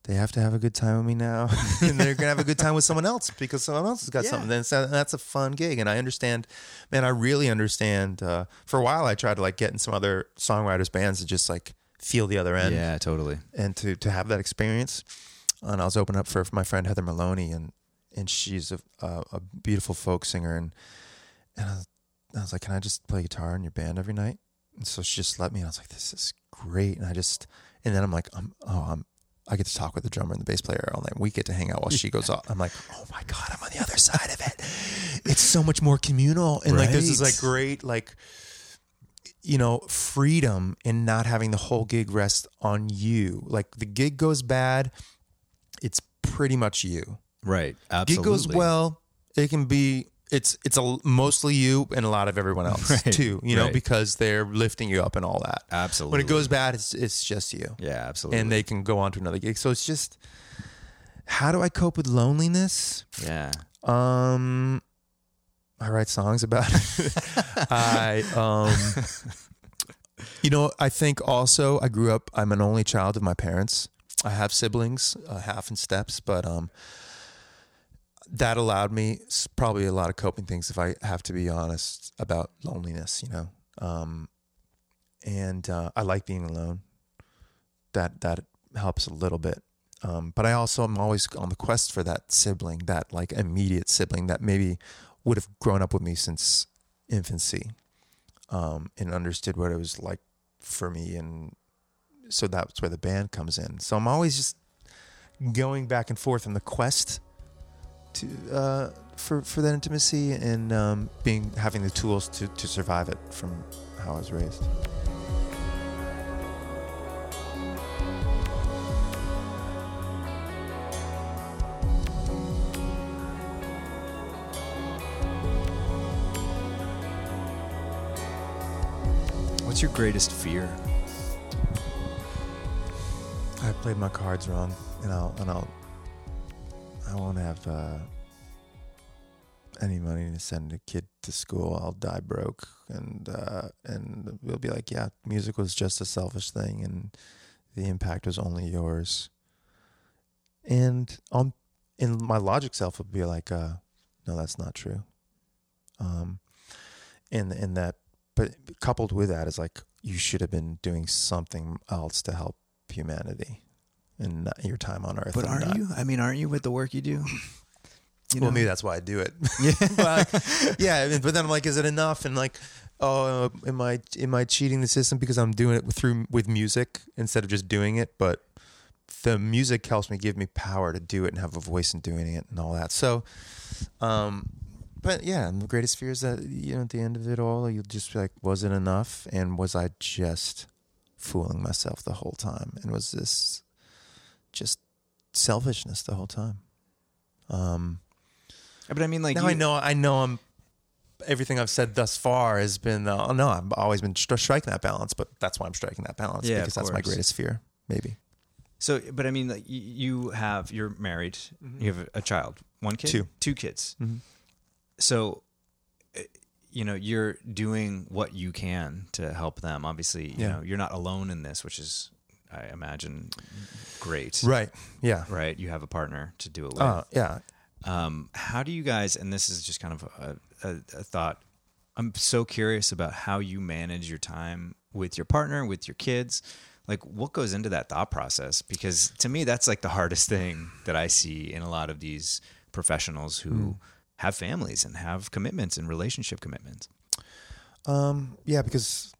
they have to have a good time with me now and they're gonna have a good time with someone else because someone else has got Yeah. something that's, that's a fun gig and i understand man i really understand uh, for a while i tried to like get in some other songwriters bands to just like feel the other end yeah, totally. and to to have that experience. And I was opening up for my friend Heather Maloney, and and she's a a, a beautiful folk singer, and and I was, I was like, can I just play guitar in your band every night? And so she just let me. And I was like, this is great. And I just and then I'm like, I'm oh I'm. I get to talk with the drummer and the bass player all night. We get to hang out while she goes off. I'm like, oh my god, I'm on the other side of it. It's so much more communal, and like there's this Right. like great like you know, freedom in not having the whole gig rest on you. Like the gig goes bad, it's pretty much you. Right. Gig goes well, it can be it's it's a mostly you and a lot of everyone else Right, too, you know, right. because they're lifting you up and all that. Absolutely. When it goes bad, it's it's just you. Yeah, absolutely. And they can go on to another gig. So it's just how do I cope with loneliness? yeah. Um, I write songs about it. I um, you know, I think also I grew up. I'm an only child of my parents. I have siblings, uh, half and steps, but um, that allowed me probably a lot of coping things. If I have to be honest about loneliness, you know, um, and uh, I like being alone. That that helps a little bit. Um, but I also am always on the quest for that sibling, that like immediate sibling that maybe would have grown up with me since infancy, um, and understood what it was like for me, and so that's where the band comes in. So I'm always just going back and forth in the quest to uh, for for that intimacy and um, being having the tools to to survive it from how I was raised. What's your greatest fear? I played my cards wrong, and I'll and I'll I won't have uh, any money to send a kid to school. I'll die broke, and uh, and we'll be like, yeah, music was just a selfish thing, and the impact was only yours. And on, in my logic self would be like, uh, no, that's not true. Um, and and that, but coupled with that is like, you should have been doing something else to help humanity and not your time on earth. But aren't not- you? I mean, aren't you with the work you do? You well, know? maybe that's why I do it. Yeah. but, yeah, but then I'm like, is it enough? And like, oh, am I am I cheating the system because I'm doing it through with music instead of just doing it? But the music helps me give me power to do it and have a voice in doing it and all that. So, um, but yeah, and the greatest fear is that you know at the end of it all, you'll just be like, was it enough? And was I just fooling myself the whole time? And was this just selfishness the whole time? Um, But I mean, like, now you, I know, I know, I'm. Everything I've said thus far has been. Uh, no, I've always been stri- striking that balance, but that's why I'm striking that balance Yeah, because that's my greatest fear. Maybe So, but I mean, like, you have you're married. You have a child, one kid, Two. two kids. Mhm. So, uh, you know, you're doing what you can to help them. Obviously, you Yeah. know, you're not alone in this, which is, I imagine, great. right. Yeah. Right. You have a partner to do it with. Uh, yeah. Um, how do you guys? And this is just kind of a, a, a thought. I'm so curious about how you manage your time with your partner, with your kids. Like, what goes into that thought process? Because to me, that's like the hardest thing that I see in a lot of these professionals who have families and have commitments and relationship commitments. Um, yeah, because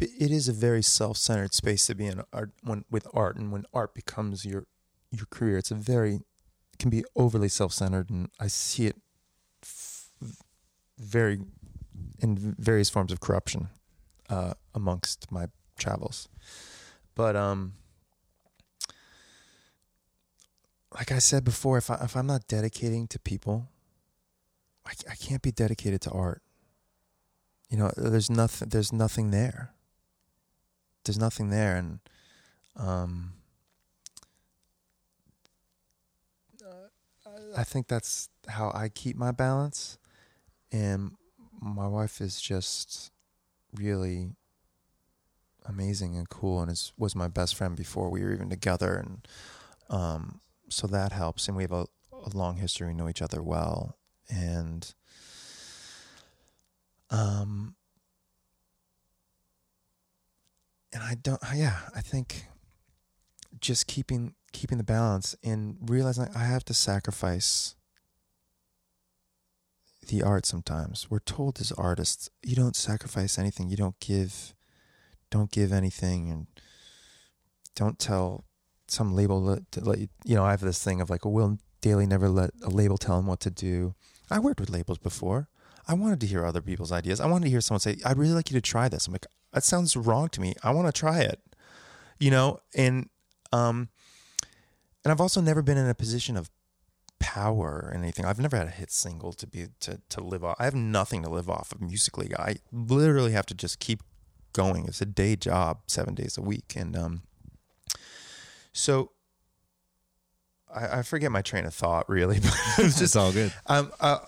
it is a very self-centered space to be in art when with art, and when art becomes your your career, it's a very it can be overly self-centered, and I see it f- very in various forms of corruption uh, amongst my travels. But um, like I said before, if I if I'm not dedicating to people, I, I can't be dedicated to art. You know, there's nothing. There's nothing there. There's nothing there, and um, I think that's how I keep my balance. And my wife is just really amazing and cool, and is was my best friend before we were even together, and um, so that helps. And we have a, a long history; we know each other well, and um, and I don't. Yeah, I think just keeping keeping the balance and realizing I have to sacrifice the art sometimes. We're told as artists, you don't sacrifice anything. You don't give don't give anything and don't tell some label that to let you you know, I have this thing of like, Will Dailey never let a label tell him what to do. I worked with labels before. I wanted to hear other people's ideas. I wanted to hear someone say, I'd really like you to try this. I'm like, that sounds wrong to me. I want to try it. You know, and um and I've also never been in a position of power or anything. I've never had a hit single to be to to live off. I have nothing to live off of musically. I literally have to just keep going. It's a day job, seven days a week, and um. So. I, I forget my train of thought really, but It's just all good. um uh,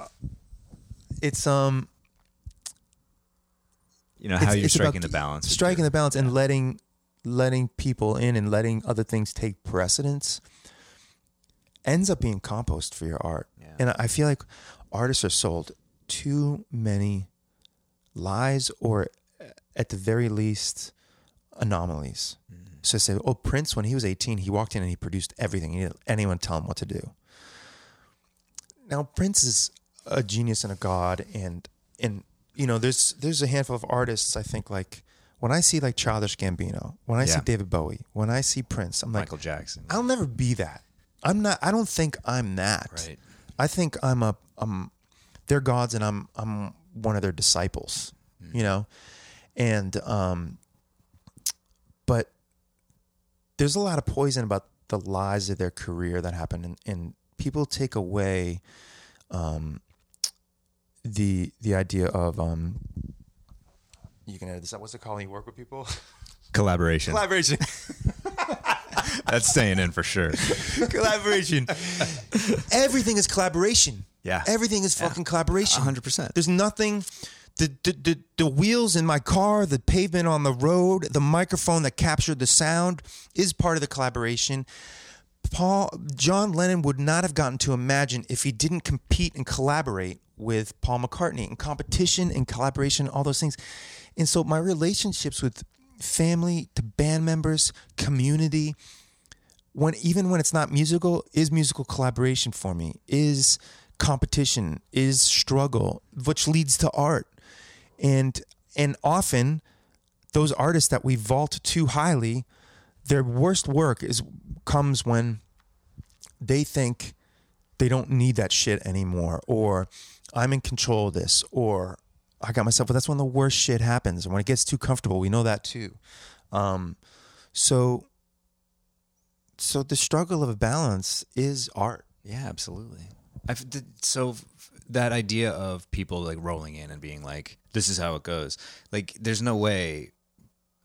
it's um You know it's- how you're it's striking the balance. striking the balance and letting letting people in and letting other things take precedence ends up being compost for your art Yeah. and i feel like artists are sold too many lies or at the very least anomalies Mm-hmm. so say oh prince when he was 18 he walked in and he produced everything he didn't anyone tell him what to do now prince is a genius and a god and and you know there's there's a handful of artists i think like when i see like childish gambino when i see david bowie when i see prince i'm like Michael Jackson. i'll never be that. I'm not i don't think i'm that. Right. i think i'm a um they're gods and i'm i'm one of their disciples you know? And um but there's a lot of poison about the lies of their career that happen and, and people take away um the the idea of um you can edit this out what's it called when you work with people Collaboration. collaboration That's staying in for sure. collaboration everything is collaboration Yeah. everything is fucking collaboration 100%. there's nothing the, the, the, the wheels in my car, the pavement on the road, the microphone that captured the sound is part of the collaboration. Paul John Lennon would not have gotten to imagine if he didn't compete and collaborate with Paul McCartney and competition and collaboration, all those things. And so my relationships with family to band members, community, when even when it's not musical, is musical collaboration for me, is competition, is struggle, which leads to art. And and often those artists that we vault too highly, their worst work is comes when they think they don't need that shit anymore, or I'm in control of this, or I got myself. But that's when the worst shit happens. And when it gets too comfortable, we know that too. Um, so, so the struggle of a balance is art. Yeah, absolutely. I've, so that idea of people like rolling in and being like, "This is how it goes." Like, there's no way.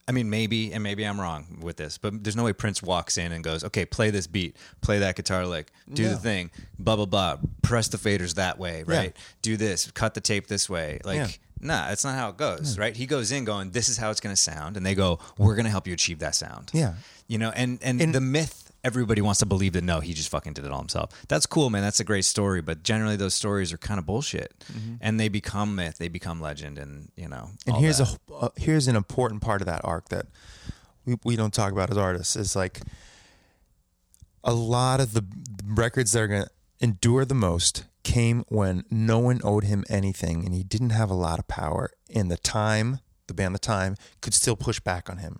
I mean, maybe, and maybe I'm wrong with this, but there's no way Prince walks in and goes, "Okay, play this beat, play that guitar lick, do No. the thing, blah blah blah, press the faders that way, right? Do this, cut the tape this way." Like, Yeah. nah, that's not how it goes, right? He goes in going, "This is how it's going to sound," and they go, "We're going to help you achieve that sound." Yeah. you know and, and And- the myth everybody wants to believe that no he just fucking did it all himself. That's cool man. That's a great story but generally those stories are kind of bullshit. And they become myth they become legend and you know And here's that. a uh, here's an important part of that arc that we, we don't talk about as artists. Is like a lot of the records that are going to endure the most came when no one owed him anything and he didn't have a lot of power. And the time the band the time could still push back on him.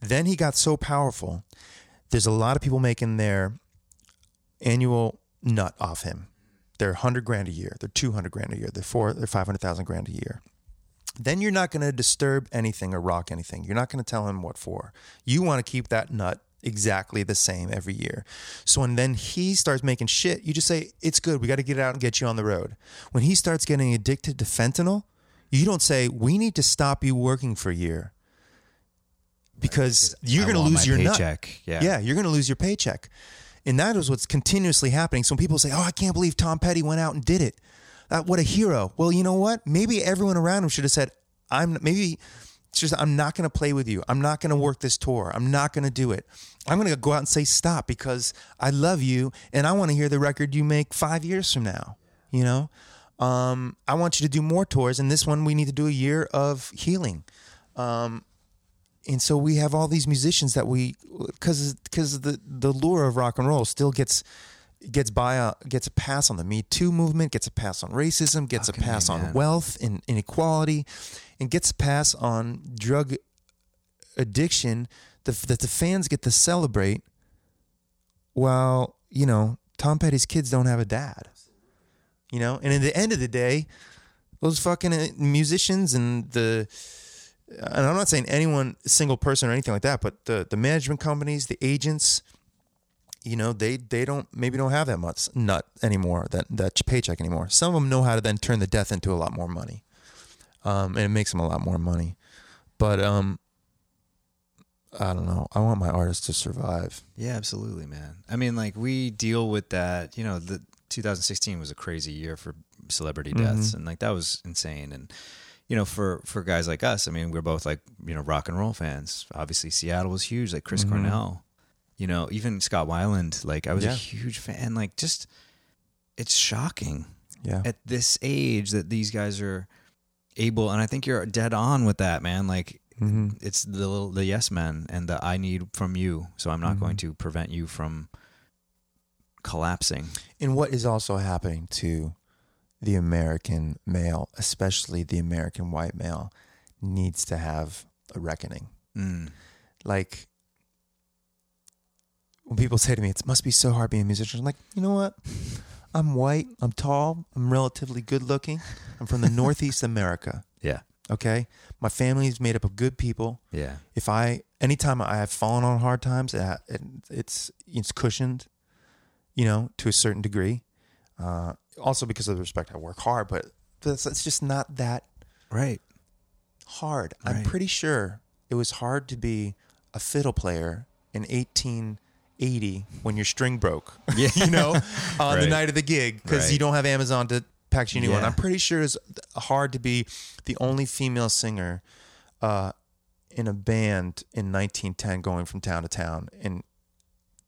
Then he got so powerful there's a lot of people making their annual nut off him they're 100 grand a year they're 200 grand a year they're four they're 500,000 grand a year then you're not going to disturb anything or rock anything. You're not going to tell him what for. You want to keep that nut exactly the same every year. So when then he starts making shit, you just say, It's good. We got to get out and get you on the road. When he starts getting addicted to fentanyl, you don't say, We need to stop you working for a year. Because you're going to lose your nut. paycheck. Yeah. Yeah, you're going to lose your paycheck. And that is what's continuously happening. So when people say, "Oh, I can't believe Tom Petty went out and did it," that what a hero. Well, you know what? Maybe everyone around him should have said, "I'm maybe." It's just I'm not going to play with you. I'm not going to work this tour. I'm not going to do it. I'm going to go out and say stop because I love you and I want to hear the record you make five years from now. You know, um, I want you to do more tours, and this one we need to do a year of healing and so we have all these musicians that we because because the the lure of rock and roll still gets gets by a gets a pass on the Me Too movement, gets a pass on racism, gets a Fucking A, pass on wealth and inequality, and gets a pass on drug addiction that, that the fans get to celebrate. While you know Tom Petty's kids don't have a dad, you know, and at the end of the day, those fucking uh, musicians and the and I'm not saying anyone single person or anything like that, but the the management companies, the agents, you know, they they don't maybe don't have that much nut anymore, that that paycheck anymore. Some of them know how to then turn the death into a lot more money, um, and it makes them a lot more money. But um, I don't know. I want my artists to survive. Yeah, absolutely, man. I mean, like we deal with that. You know, the 2016 was a crazy year for celebrity deaths, and like that was insane. And you know, for for guys like us, I mean, we're both like you know rock and roll fans. Obviously, Seattle was huge. Like Chris mm-hmm. Cornell, you know, even Scott Weiland. Like I was Yeah. a huge fan. Like just, it's shocking Yeah. at this age that these guys are able. And I think you're dead on with that, man. Like. Mm-hmm. It's the little, the yes men and the I need from you, so I'm not mm-hmm. going to prevent you from collapsing. And what is also happening to the American male, especially the American white male, needs to have a reckoning. Mm. Like when people say to me, "It must be so hard being a musician," I'm like, you know what? I'm white. I'm tall. I'm relatively good looking. I'm from the Northeast America. Yeah, Okay, my family is made up of good people. yeah, If I anytime I have fallen on hard times, it, it, it's it's cushioned, you know, to a certain degree. Uh, also because of the respect, I work hard, but it's, it's just not that right. hard. I'm pretty sure it was hard to be a fiddle player in 1880 when your string broke. Yeah. you know, on the night of the gig because you don't have Amazon to pack you new one. I'm pretty sure it's hard to be the only female singer uh, in a band in 1910 going from town to town, and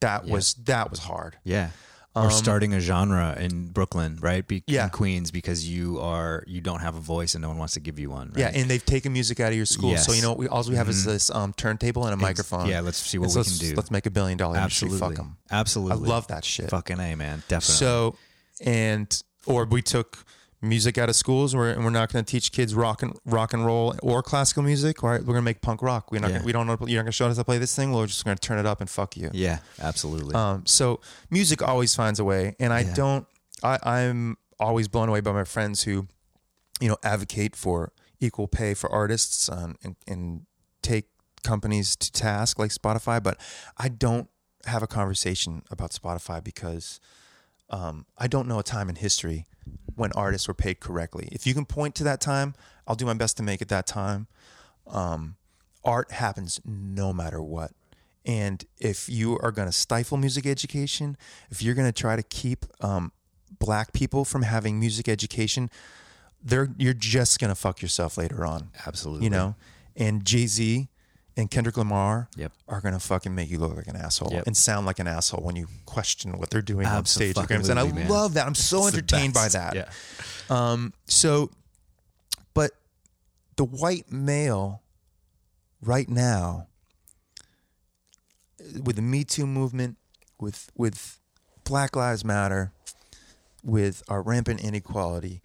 that Yeah. was that was hard. Yeah. Or Um, starting a genre in Brooklyn, right? Be- Yeah. in Queens because you are you don't have a voice and no one wants to give you one. Right? Yeah, and they've taken music out of your school. So you know what we all we have is this um, turntable and a microphone. yeah, let's see what And we let's, can do. Let's make a billion dollar industry. absolutely, Fuck them. absolutely. I love that shit. Fucking a man, definitely. So, and or we took music out of schools, and we're, and we're not going to teach kids rock and rock and roll or classical music. All right, we're going to make punk rock. We're not. Yeah. Gonna, we don't know. You're not going to show us how to play this thing. We're just going to turn it up and fuck you. yeah, absolutely. Um, so music always finds a way, and I Yeah. don't. I, I'm always blown away by my friends who, you know, advocate for equal pay for artists um, and, and take companies to task like Spotify. But I don't have a conversation about Spotify because um, I don't know a time in history when artists were paid correctly. If you can point to that time, I'll do my best to make it that time. Um, art happens no matter what. And if you are going to stifle music education, if you're going to try to keep um, black people from having music education, they're you're just going to fuck yourself later on. absolutely. You know, and Jay Z and Kendrick Lamar Yep. are going to fucking make you look like an asshole Yep. and sound like an asshole when you question what they're doing on stage. And I man. love that. I'm so It's entertained by that. Yeah. Um, so, but the white male right now, with the Me Too movement, with with Black Lives Matter, with our rampant inequality,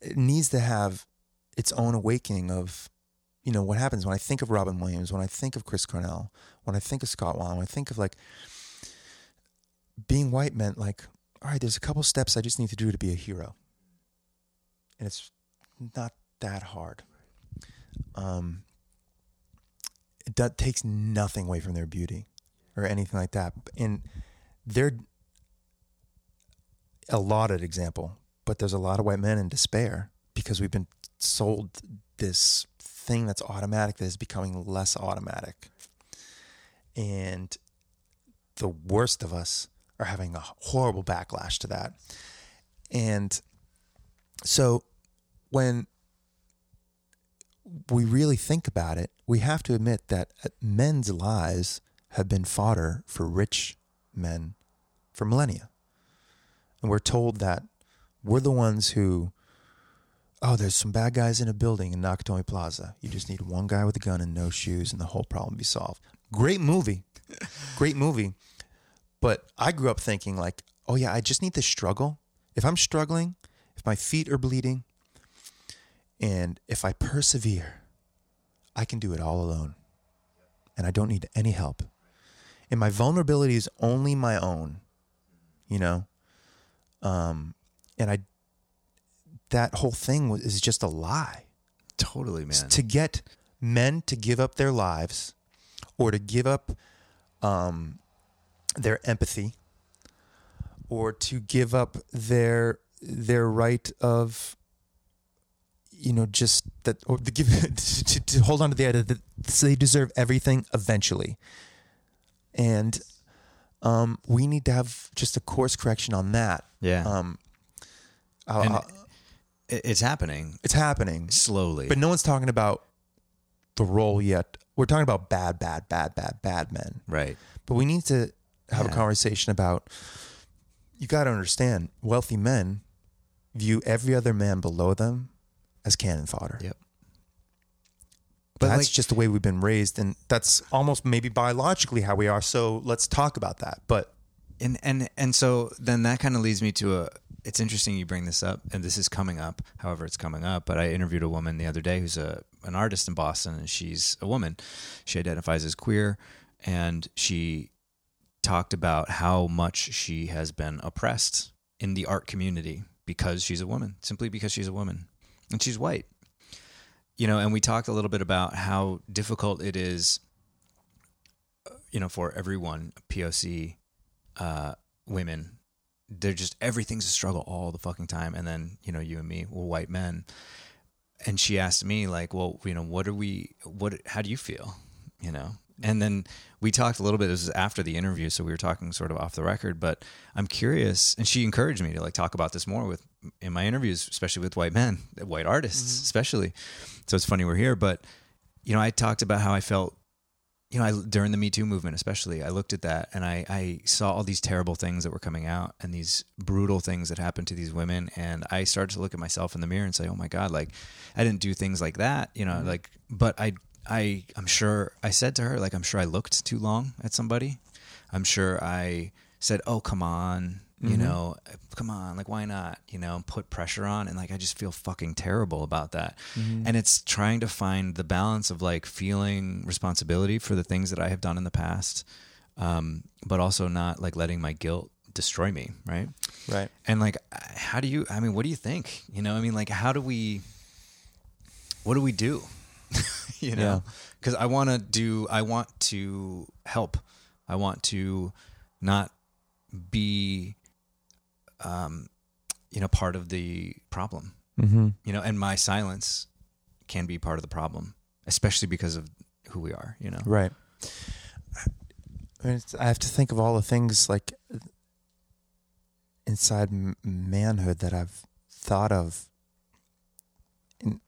it needs to have its own awakening of, you know, what happens when I think of Robin Williams, when I think of Chris Cornell, when I think of Scott Weiland, when I think of like being white meant like, all right, there's a couple steps I just need to do to be a hero and it's not that hard. Um, it takes nothing away from their beauty. or anything like that. And they're a lauded example, but there's a lot of white men in despair because we've been sold this thing that's automatic that is becoming less automatic. And the worst of us are having a horrible backlash to that. And so when we really think about it, we have to admit that uh, men's lives have been fodder for rich men for millennia. And we're told that we're the ones who, oh, there's some bad guys in a building in Nakatomi Plaza. You just need one guy with a gun and no shoes, and the whole problem be solved. Great movie. Great movie. But I grew up thinking, like, oh, yeah, I just need to struggle. If I'm struggling, if my feet are bleeding, and if I persevere, I can do it all alone. And I don't need any help. And my vulnerability is only my own, you know? Um, and I, that whole thing was, is just a lie. Totally, man. To get men to give up their lives or to give up um, their empathy or to give up their their right of you know just that or to give to, to hold on to the idea that they deserve everything eventually and um, we need to have just a course correction on that Yeah. um, I'll- And I'll- it's happening it's happening slowly. but no one's talking about the role yet we're talking about bad bad bad bad bad men right. but we need to have a conversation about you got to understand wealthy men view every other man below them as cannon fodder. Yep. But But that's like- just the way we've been raised and that's almost maybe biologically how we are. So let's talk about that. But and and and so then that kind of leads me to a it's interesting you bring this up and this is coming up however it's coming up but i interviewed a woman the other day who's a an artist in boston and she's a woman. She identifies as queer and she talked about how much she has been oppressed in the art community because she's a woman simply because she's a woman and she's white. You know and we talked a little bit about how difficult it is you know for everyone poc uh, women, they're just everything's a struggle all the fucking time. And then you know, you and me, we're white men. And she asked me like, well, you know, what are we? What? How do you feel? You know. And then we talked a little bit. This was after the interview, so we were talking sort of off the record. But I'm curious, and she encouraged me to like talk about this more with in my interviews, especially with white men, white artists, mm-hmm. especially. So it's funny we're here, but you know, I talked about how I felt you know, I, during the Me Too movement, especially, I looked at that and I, I saw all these terrible things that were coming out and these brutal things that happened to these women. And I started to look at myself in the mirror and say, oh my God, like I didn't do things like that, you know, mm-hmm. like, but I, I, I'm sure I said to her, like, I'm sure I looked too long at somebody. I'm sure I said, oh, come on, you mm-hmm. know, uh, come on, like, why not, you know, put pressure on. And like, I just feel fucking terrible about that. Mm-hmm. And it's trying to find the balance of like feeling responsibility for the things that I have done in the past, um, but also not like letting my guilt destroy me. Right. right. And like, uh, how do you, I mean, what do you think? You know, I mean, like, how do we, what do we do? you know, because I want to do, I want to help. I want to not be, um, you know, part of the problem, Mm-hmm. you know, and my silence can be part of the problem, especially because of who we are, you know? Right. I, have to think of all the things like inside manhood that I've thought of in,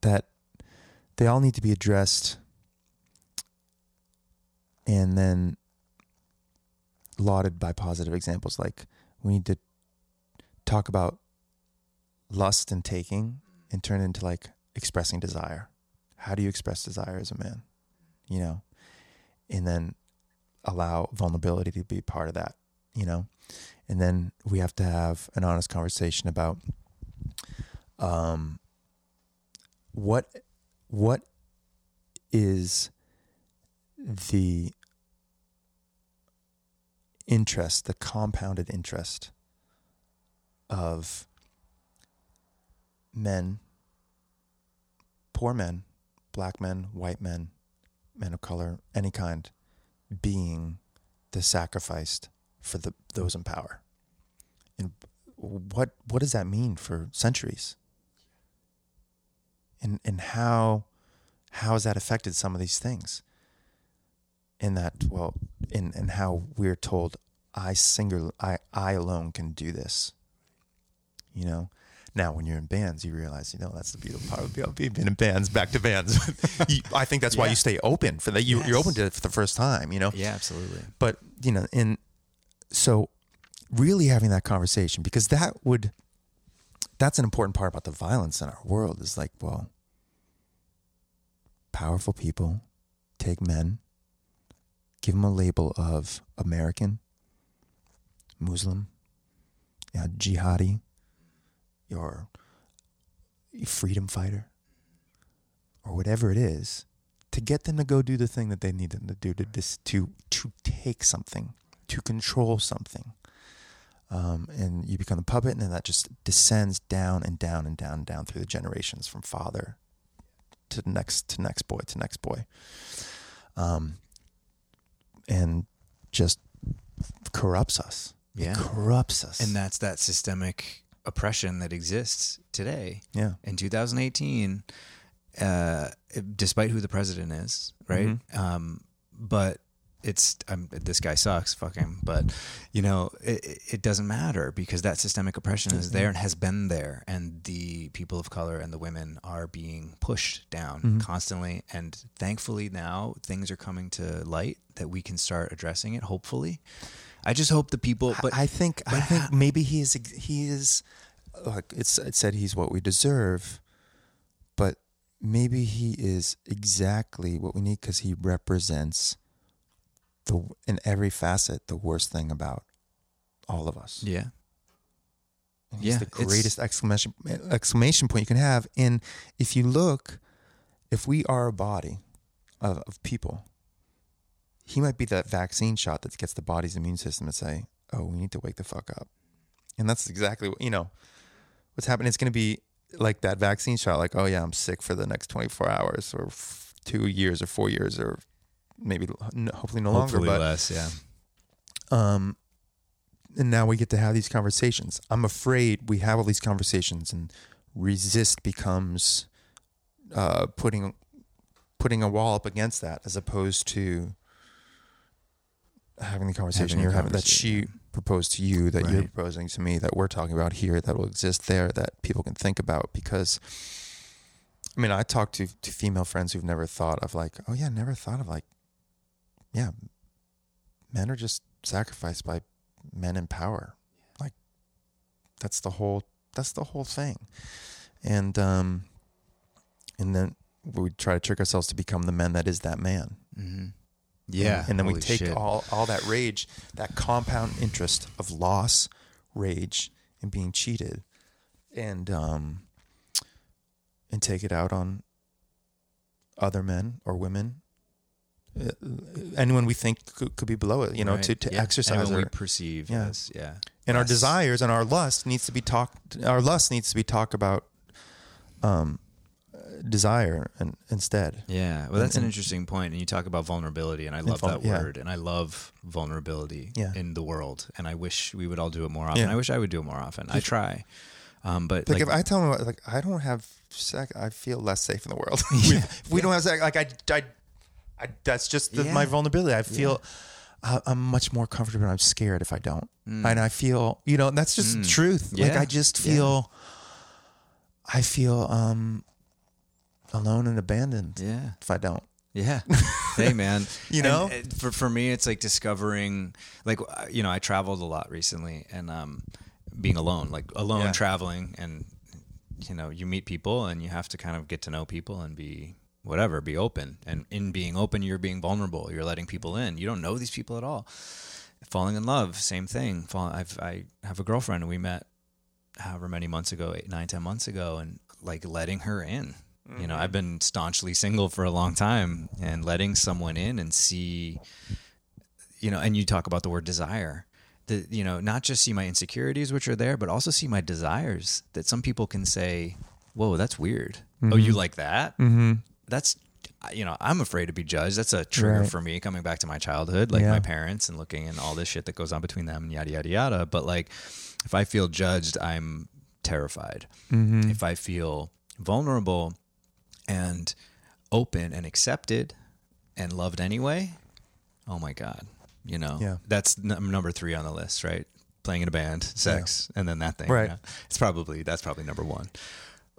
that they all need to be addressed and then lauded by positive examples. Like we need to talk about lust and taking and turn into like expressing desire. How do you express desire as a man? You know, and then allow vulnerability to be part of that, you know? And then we have to have an honest conversation about um what what is the interest, the compounded interest of men, poor men, black men, white men, men of color, any kind, being the sacrificed for the those in power. And what what does that mean for centuries? And and how how has that affected some of these things? In that well, in and how we're told I singular I I alone can do this. You know? Now, when you're in bands, you realize, you know, that's the beautiful part of being in bands, back to bands. You- I think that's why Yeah. you stay open for that. You, You're open to it for the first time, you know? Yeah, absolutely. but you know and so really having that conversation because that would that's an important part about the violence in our world is like well powerful people take men give them a label of american muslim yeah, jihadi or freedom fighter or whatever it is to get them to go do the thing that they need them to do to dis, to to take something, to control something, um, and you become a puppet, and then that just descends down and down and down and down through the generations from father to next to next boy to next boy, um, and just corrupts us. It Yeah. corrupts us, And that's that systemic oppression that exists today yeah, in 2018, uh, despite who the president is, right? Mm-hmm. Um, but it's um, this guy sucks, fuck him. But you know, it, it- it doesn't matter because that systemic oppression is there and has been there, and the people of color and the women are being pushed down Mm-hmm. constantly. And thankfully, now things are coming to light that we can start addressing it. Hopefully, I just hope the people. But I think I think ha- maybe he is he is like it's it said he's what we deserve, but maybe he is exactly what we need because he represents the in every facet the worst thing about all of us. yeah, And Yeah, the greatest exclamation exclamation point you can have. And if you look, if we are a body of, of people, he might be that vaccine shot that gets the body's immune system to say, "Oh, we need to wake the fuck up." And that's exactly what you know. What's happening? It's going to be like that vaccine shot. Like, oh yeah, I'm sick for the next 24 hours, or f- two years, or four years, or maybe hopefully no hopefully longer. But less. Yeah. um, and now we get to have these conversations. I'm afraid we have all these conversations, and resist becomes uh, putting putting a wall up against that, as opposed to having the conversation Having you're having that she proposed to you, that you're proposing to me, that we're talking about here, that will exist there, that people can think about. Because, I mean, I talk to to female friends who've never thought of like, oh yeah, never thought of like, yeah, men are just sacrificed by men in power. Like that's the whole that's the whole thing. And um and then we try to trick ourselves to become the men that is that man. Mm-hmm. Yeah. And, then we take shit. all all that rage, that compound interest of loss, rage, and being cheated, and um and take it out on other men or women. Uh, anyone we think could, could be below it, you know, Right. to, to Yeah. exercise Anyone we our, perceive Yeah. as yeah. and our desires and our lust needs to be talked our lust needs to be talked about um desire and instead Yeah, well, that's And- an interesting point, and you talk about vulnerability, and I love vul- that yeah. word, and I love vulnerability Yeah. in the world, and I wish we would all do it more often. Yeah. I wish I would do it more often. I try, um, but like, like, if i tell them like i don't have sex i feel less safe in the world if we don't have sex like i, I, I that's just the, my vulnerability i feel I, i'm much more comfortable and i'm scared if i don't and i feel you know that's just Mm. truth like i just Yeah. feel i feel um alone and abandoned yeah, if i don't yeah. hey, man, You And, know? uh, for for me, it's like discovering, like uh, you know, I traveled a lot recently, and um, being alone, like alone Yeah. traveling, and you know, you meet people, and you have to kind of get to know people and be whatever, be open, and in being open, you're being vulnerable. You're letting people in. You don't know these people at all. Falling in love, same thing. Fall, I've I have a girlfriend, and we met however many months ago, eight, nine, ten months ago, and like letting her in. You know, I've been staunchly single for a long time, and letting someone in and see, you know, and you talk about the word desire. The, you know, not just see my insecurities, which are there, but also see my desires. That some people can say, "Whoa, that's weird." Oh, you like that? mm-hmm. That's you know, I'm afraid to be judged. That's a trigger Right. for me coming back to my childhood, like Yeah. my parents and looking and all this shit that goes on between them and yada yada yada. But like, if I feel judged, I'm terrified. Mm-hmm. If I feel vulnerable and open and accepted and loved anyway, oh my god, you know, Yeah. that's num- number three on the list, right? Playing in a band, sex, and then that thing. Right. yeah. It's probably that's probably number one.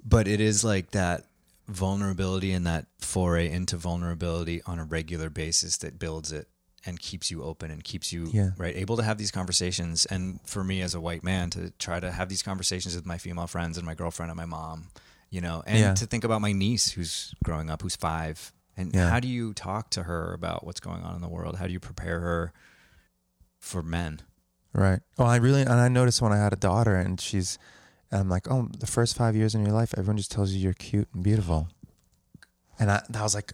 But it is like that vulnerability and that foray into vulnerability on a regular basis that builds it and keeps you open and keeps you Yeah. right able to have these conversations and for me as a white man to try to have these conversations with my female friends and my girlfriend and my mom you know and Yeah. to think about my niece who's growing up who's 5 and Yeah. how do you talk to her about what's going on in the world how do you prepare her for men Right. Oh, I really, and I noticed when I had a daughter, and she's, and I'm like, oh, the first five years in your life, everyone just tells you you're cute and beautiful, and I, I was like,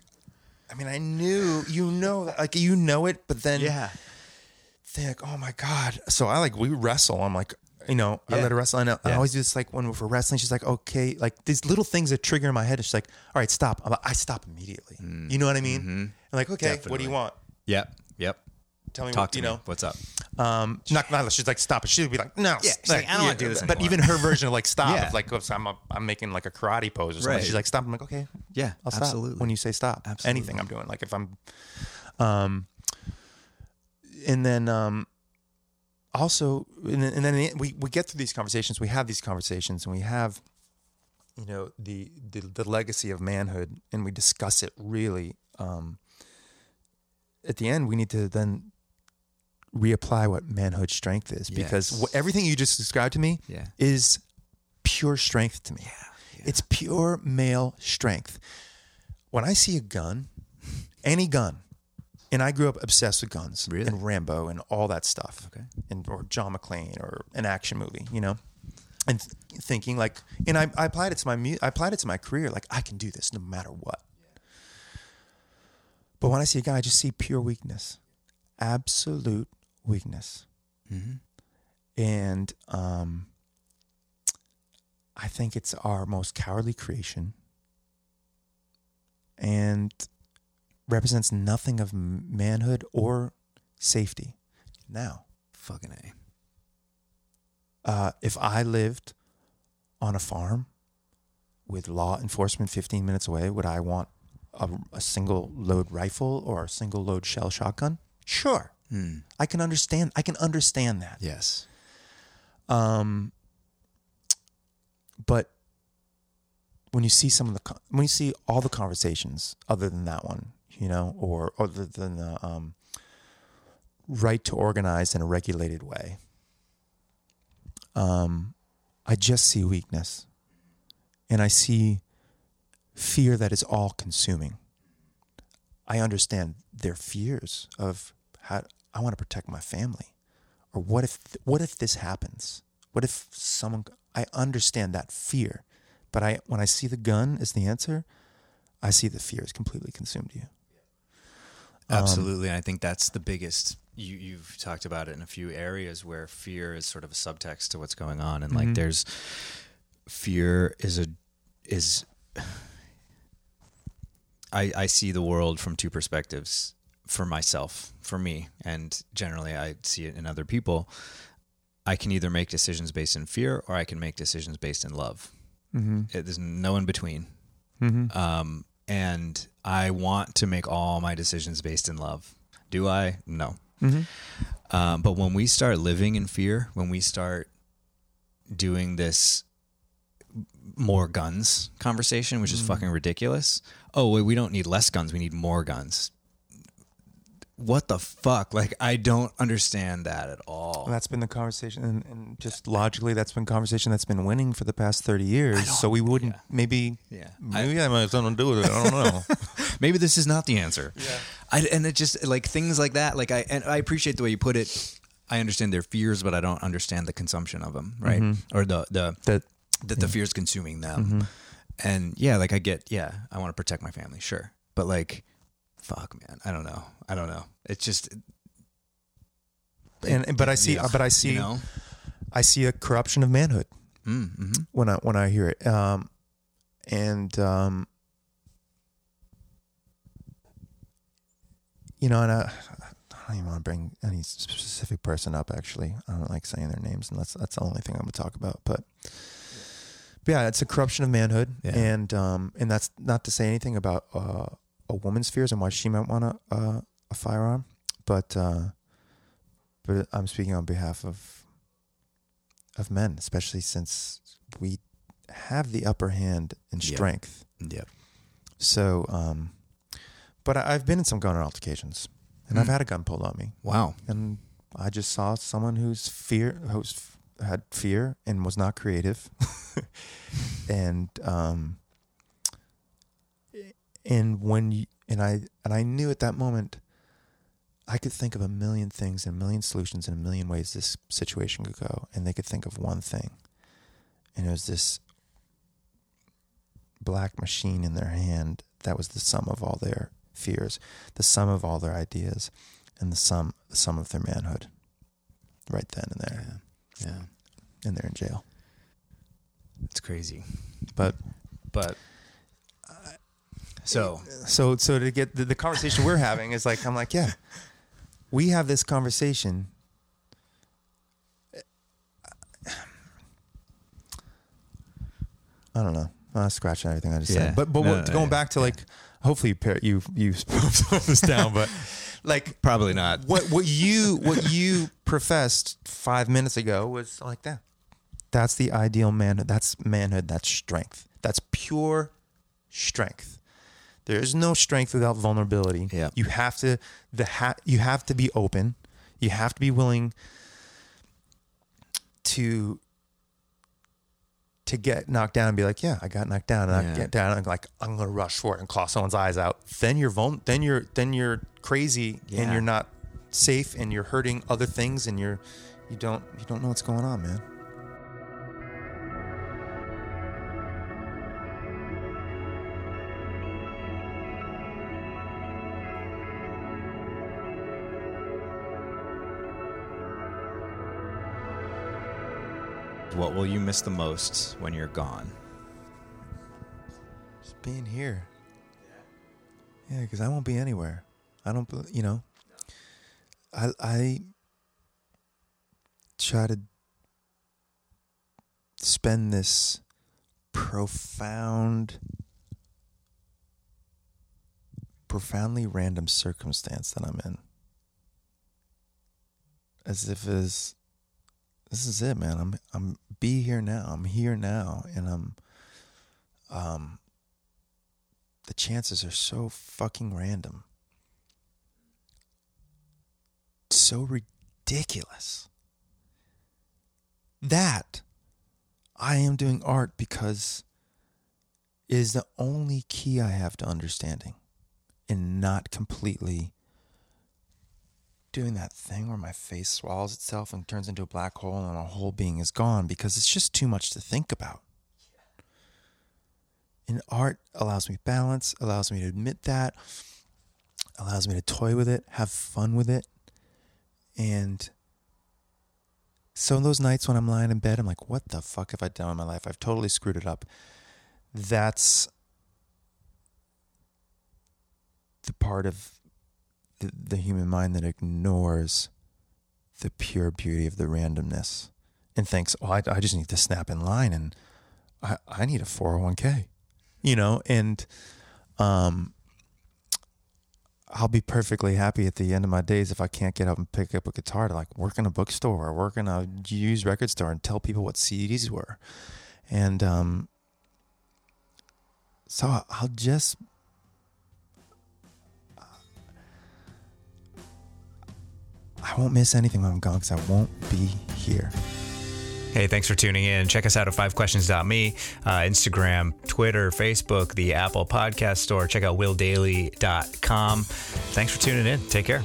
I mean, I knew, you know, like you know it, but then yeah, think, oh my god. So I like we wrestle. I'm like, you know, I let her wrestle, and I, I always do this like when we're wrestling. She's like, okay, like these little things that trigger in my head. And she's like, all right, stop. I'm like, I stop immediately. You know what I mean? I'm like, okay, what do you want? yep yep Tell me, talk what, to you me know. what's up Um, not, not she's like stop it. She'd be like no. Yeah, she's like, I don't wanna do this But anymore. even her version of like stop, Yeah. like if I'm a, I'm making like a karate pose or something. Right. She's like stop. I'm like okay, yeah I'll stop absolutely when you say stop. Absolutely. Anything I'm doing, like if I'm, um, and then um, also and then, and then we we get through these conversations. We have these conversations, and we have, you know, the the, the legacy of manhood, and we discuss it really. Um, at the end, we need to then reapply what manhood strength is because Yes. what, everything you just described to me yeah is pure strength to me. Yeah, It's pure male strength. When I see a gun, any gun, and I grew up obsessed with guns Really? and Rambo and all that stuff, Okay. and or John McClane or an action movie, you know, and th- thinking like, and I, I applied it to my mu- I applied it to my career, like I can do this no matter what. But when I see a guy, I just see pure weakness, absolute weakness, and um, I think it's our most cowardly creation and represents nothing of manhood or safety. Now, fucking a uh, if I lived on a farm with law enforcement 15 minutes away, would I want a, a single load rifle or a single load shell shotgun? Sure. Hmm. I can understand. I can understand that. yes Um, but when you see some of the when you see all the conversations other than that one, you know, or other than the um, right to organize in a regulated way, um, I just see weakness, and I see fear that is all consuming. I understand their fears of how I want to protect my family. Or what if what if this happens? What if someone i understand that fear but i when i see the gun as the answer i see the fear has completely consumed you Absolutely. and I think that's the biggest. You, you've talked about it in a few areas where fear is sort of a subtext to what's going on. And like there's fear is a, is, I, I see the world from two perspectives for myself, for me, and generally I see it in other people. I can either make decisions based in fear or I can make decisions based in love. mm-hmm. It, there's no in between. Mm-hmm. Um, and I want to make all my decisions based in love. Do I? No. Mm-hmm. Um, but when we start living in fear, when we start doing this more guns conversation, which is fucking ridiculous. Oh, wait, we don't need less guns. We need more guns. What the fuck? Like, I don't understand that at all. that's been the conversation and, and just logically that's been conversation that's been winning for the past 30 years so we wouldn't yeah. maybe Yeah. maybe that might have something to do with it i don't know maybe this is not the answer. Yeah. I, and it just like things like that. Like I and I appreciate the way you put it. I understand their fears, but I don't understand the consumption of them, right? Mm-hmm. Or the the that that the fears consuming them. Mm-hmm. And yeah, like I get, yeah, I want to protect my family, sure, but like, fuck, man, I don't know, I don't know. It's just, and but i see yeah, but i see you know, i see a corruption of manhood mm, hmm when I when I hear it. Um, and um, you know, and I, I don't even want to bring any specific person up. Actually, I don't like saying their names, and that's that's the only thing I'm going to talk about. But, but yeah, it's a corruption of manhood, Yeah. and um, and that's not to say anything about uh, a woman's fears and why she might want a uh, a firearm, but uh, but I'm speaking on behalf of of men, especially since we have the upper hand in strength. Yep. So, um, but I, I've been in some gun altercations, and I've Hmm. had a gun pulled on me, Wow. and I just saw someone who's fear, who's had fear and was not creative, and um, and when you, and I and I knew at that moment, I could think of a million things and a million solutions and a million ways this situation could go, and they could think of one thing, and it was this black machine in their hand that was the sum of all their fears, the sum of all their ideas, and the sum the sum of their manhood. Right then and there, Yeah. Yeah. and they're in jail. It's crazy. But But so so so to get the, the conversation we're having is like I'm like yeah, we have this conversation. I don't know. I'm scratching everything I just Yeah. said. But but No, what, no, going yeah, back to like, hopefully you you you this down, but like probably not. what what you what you professed five minutes ago was like that. That's the ideal manhood. That's manhood. That's strength. That's pure strength. There is no strength without vulnerability. Yeah. You have to the ha- you have to be open. You have to be willing to to get knocked down and be like, yeah, I got knocked down, and I Yeah. get down and like I'm gonna rush for it and claw someone's eyes out. Then you're vul- then you're then you're crazy and you're not safe and you're hurting other things and you're you don't you don't know what's going on, man. What will you miss the most when you're gone? Just being here. Yeah, because I won't be anywhere. I don't, you know. I I try to spend this profound, profoundly random circumstance that I'm in, as if is this is it, man. I'm I'm be here now. I'm here now, and I'm um the chances are so fucking random. So ridiculous. That I am doing art because it is the only key I have to understanding and not completely doing that thing where my face swallows itself and turns into a black hole and my whole being is gone because it's just too much to think about. And art allows me balance, allows me to admit that, allows me to toy with it, have fun with it. And so those nights when I'm lying in bed, I'm like, what the fuck have I done in my life? I've totally screwed it up. That's the part of the, the human mind that ignores the pure beauty of the randomness and thinks, oh, I, I just need to snap in line and I, I need a 401k, you know, and um, I'll be perfectly happy at the end of my days if I can't get up and pick up a guitar to like work in a bookstore or work in a used record store and tell people what CDs were. And um, so I'll just I won't miss anything when I'm gone because I won't be here. Hey, thanks for tuning in. Check us out at fivequestions.me, uh, Instagram, Twitter, Facebook, the Apple Podcast Store. Check out willdailey.com. Thanks for tuning in. Take care.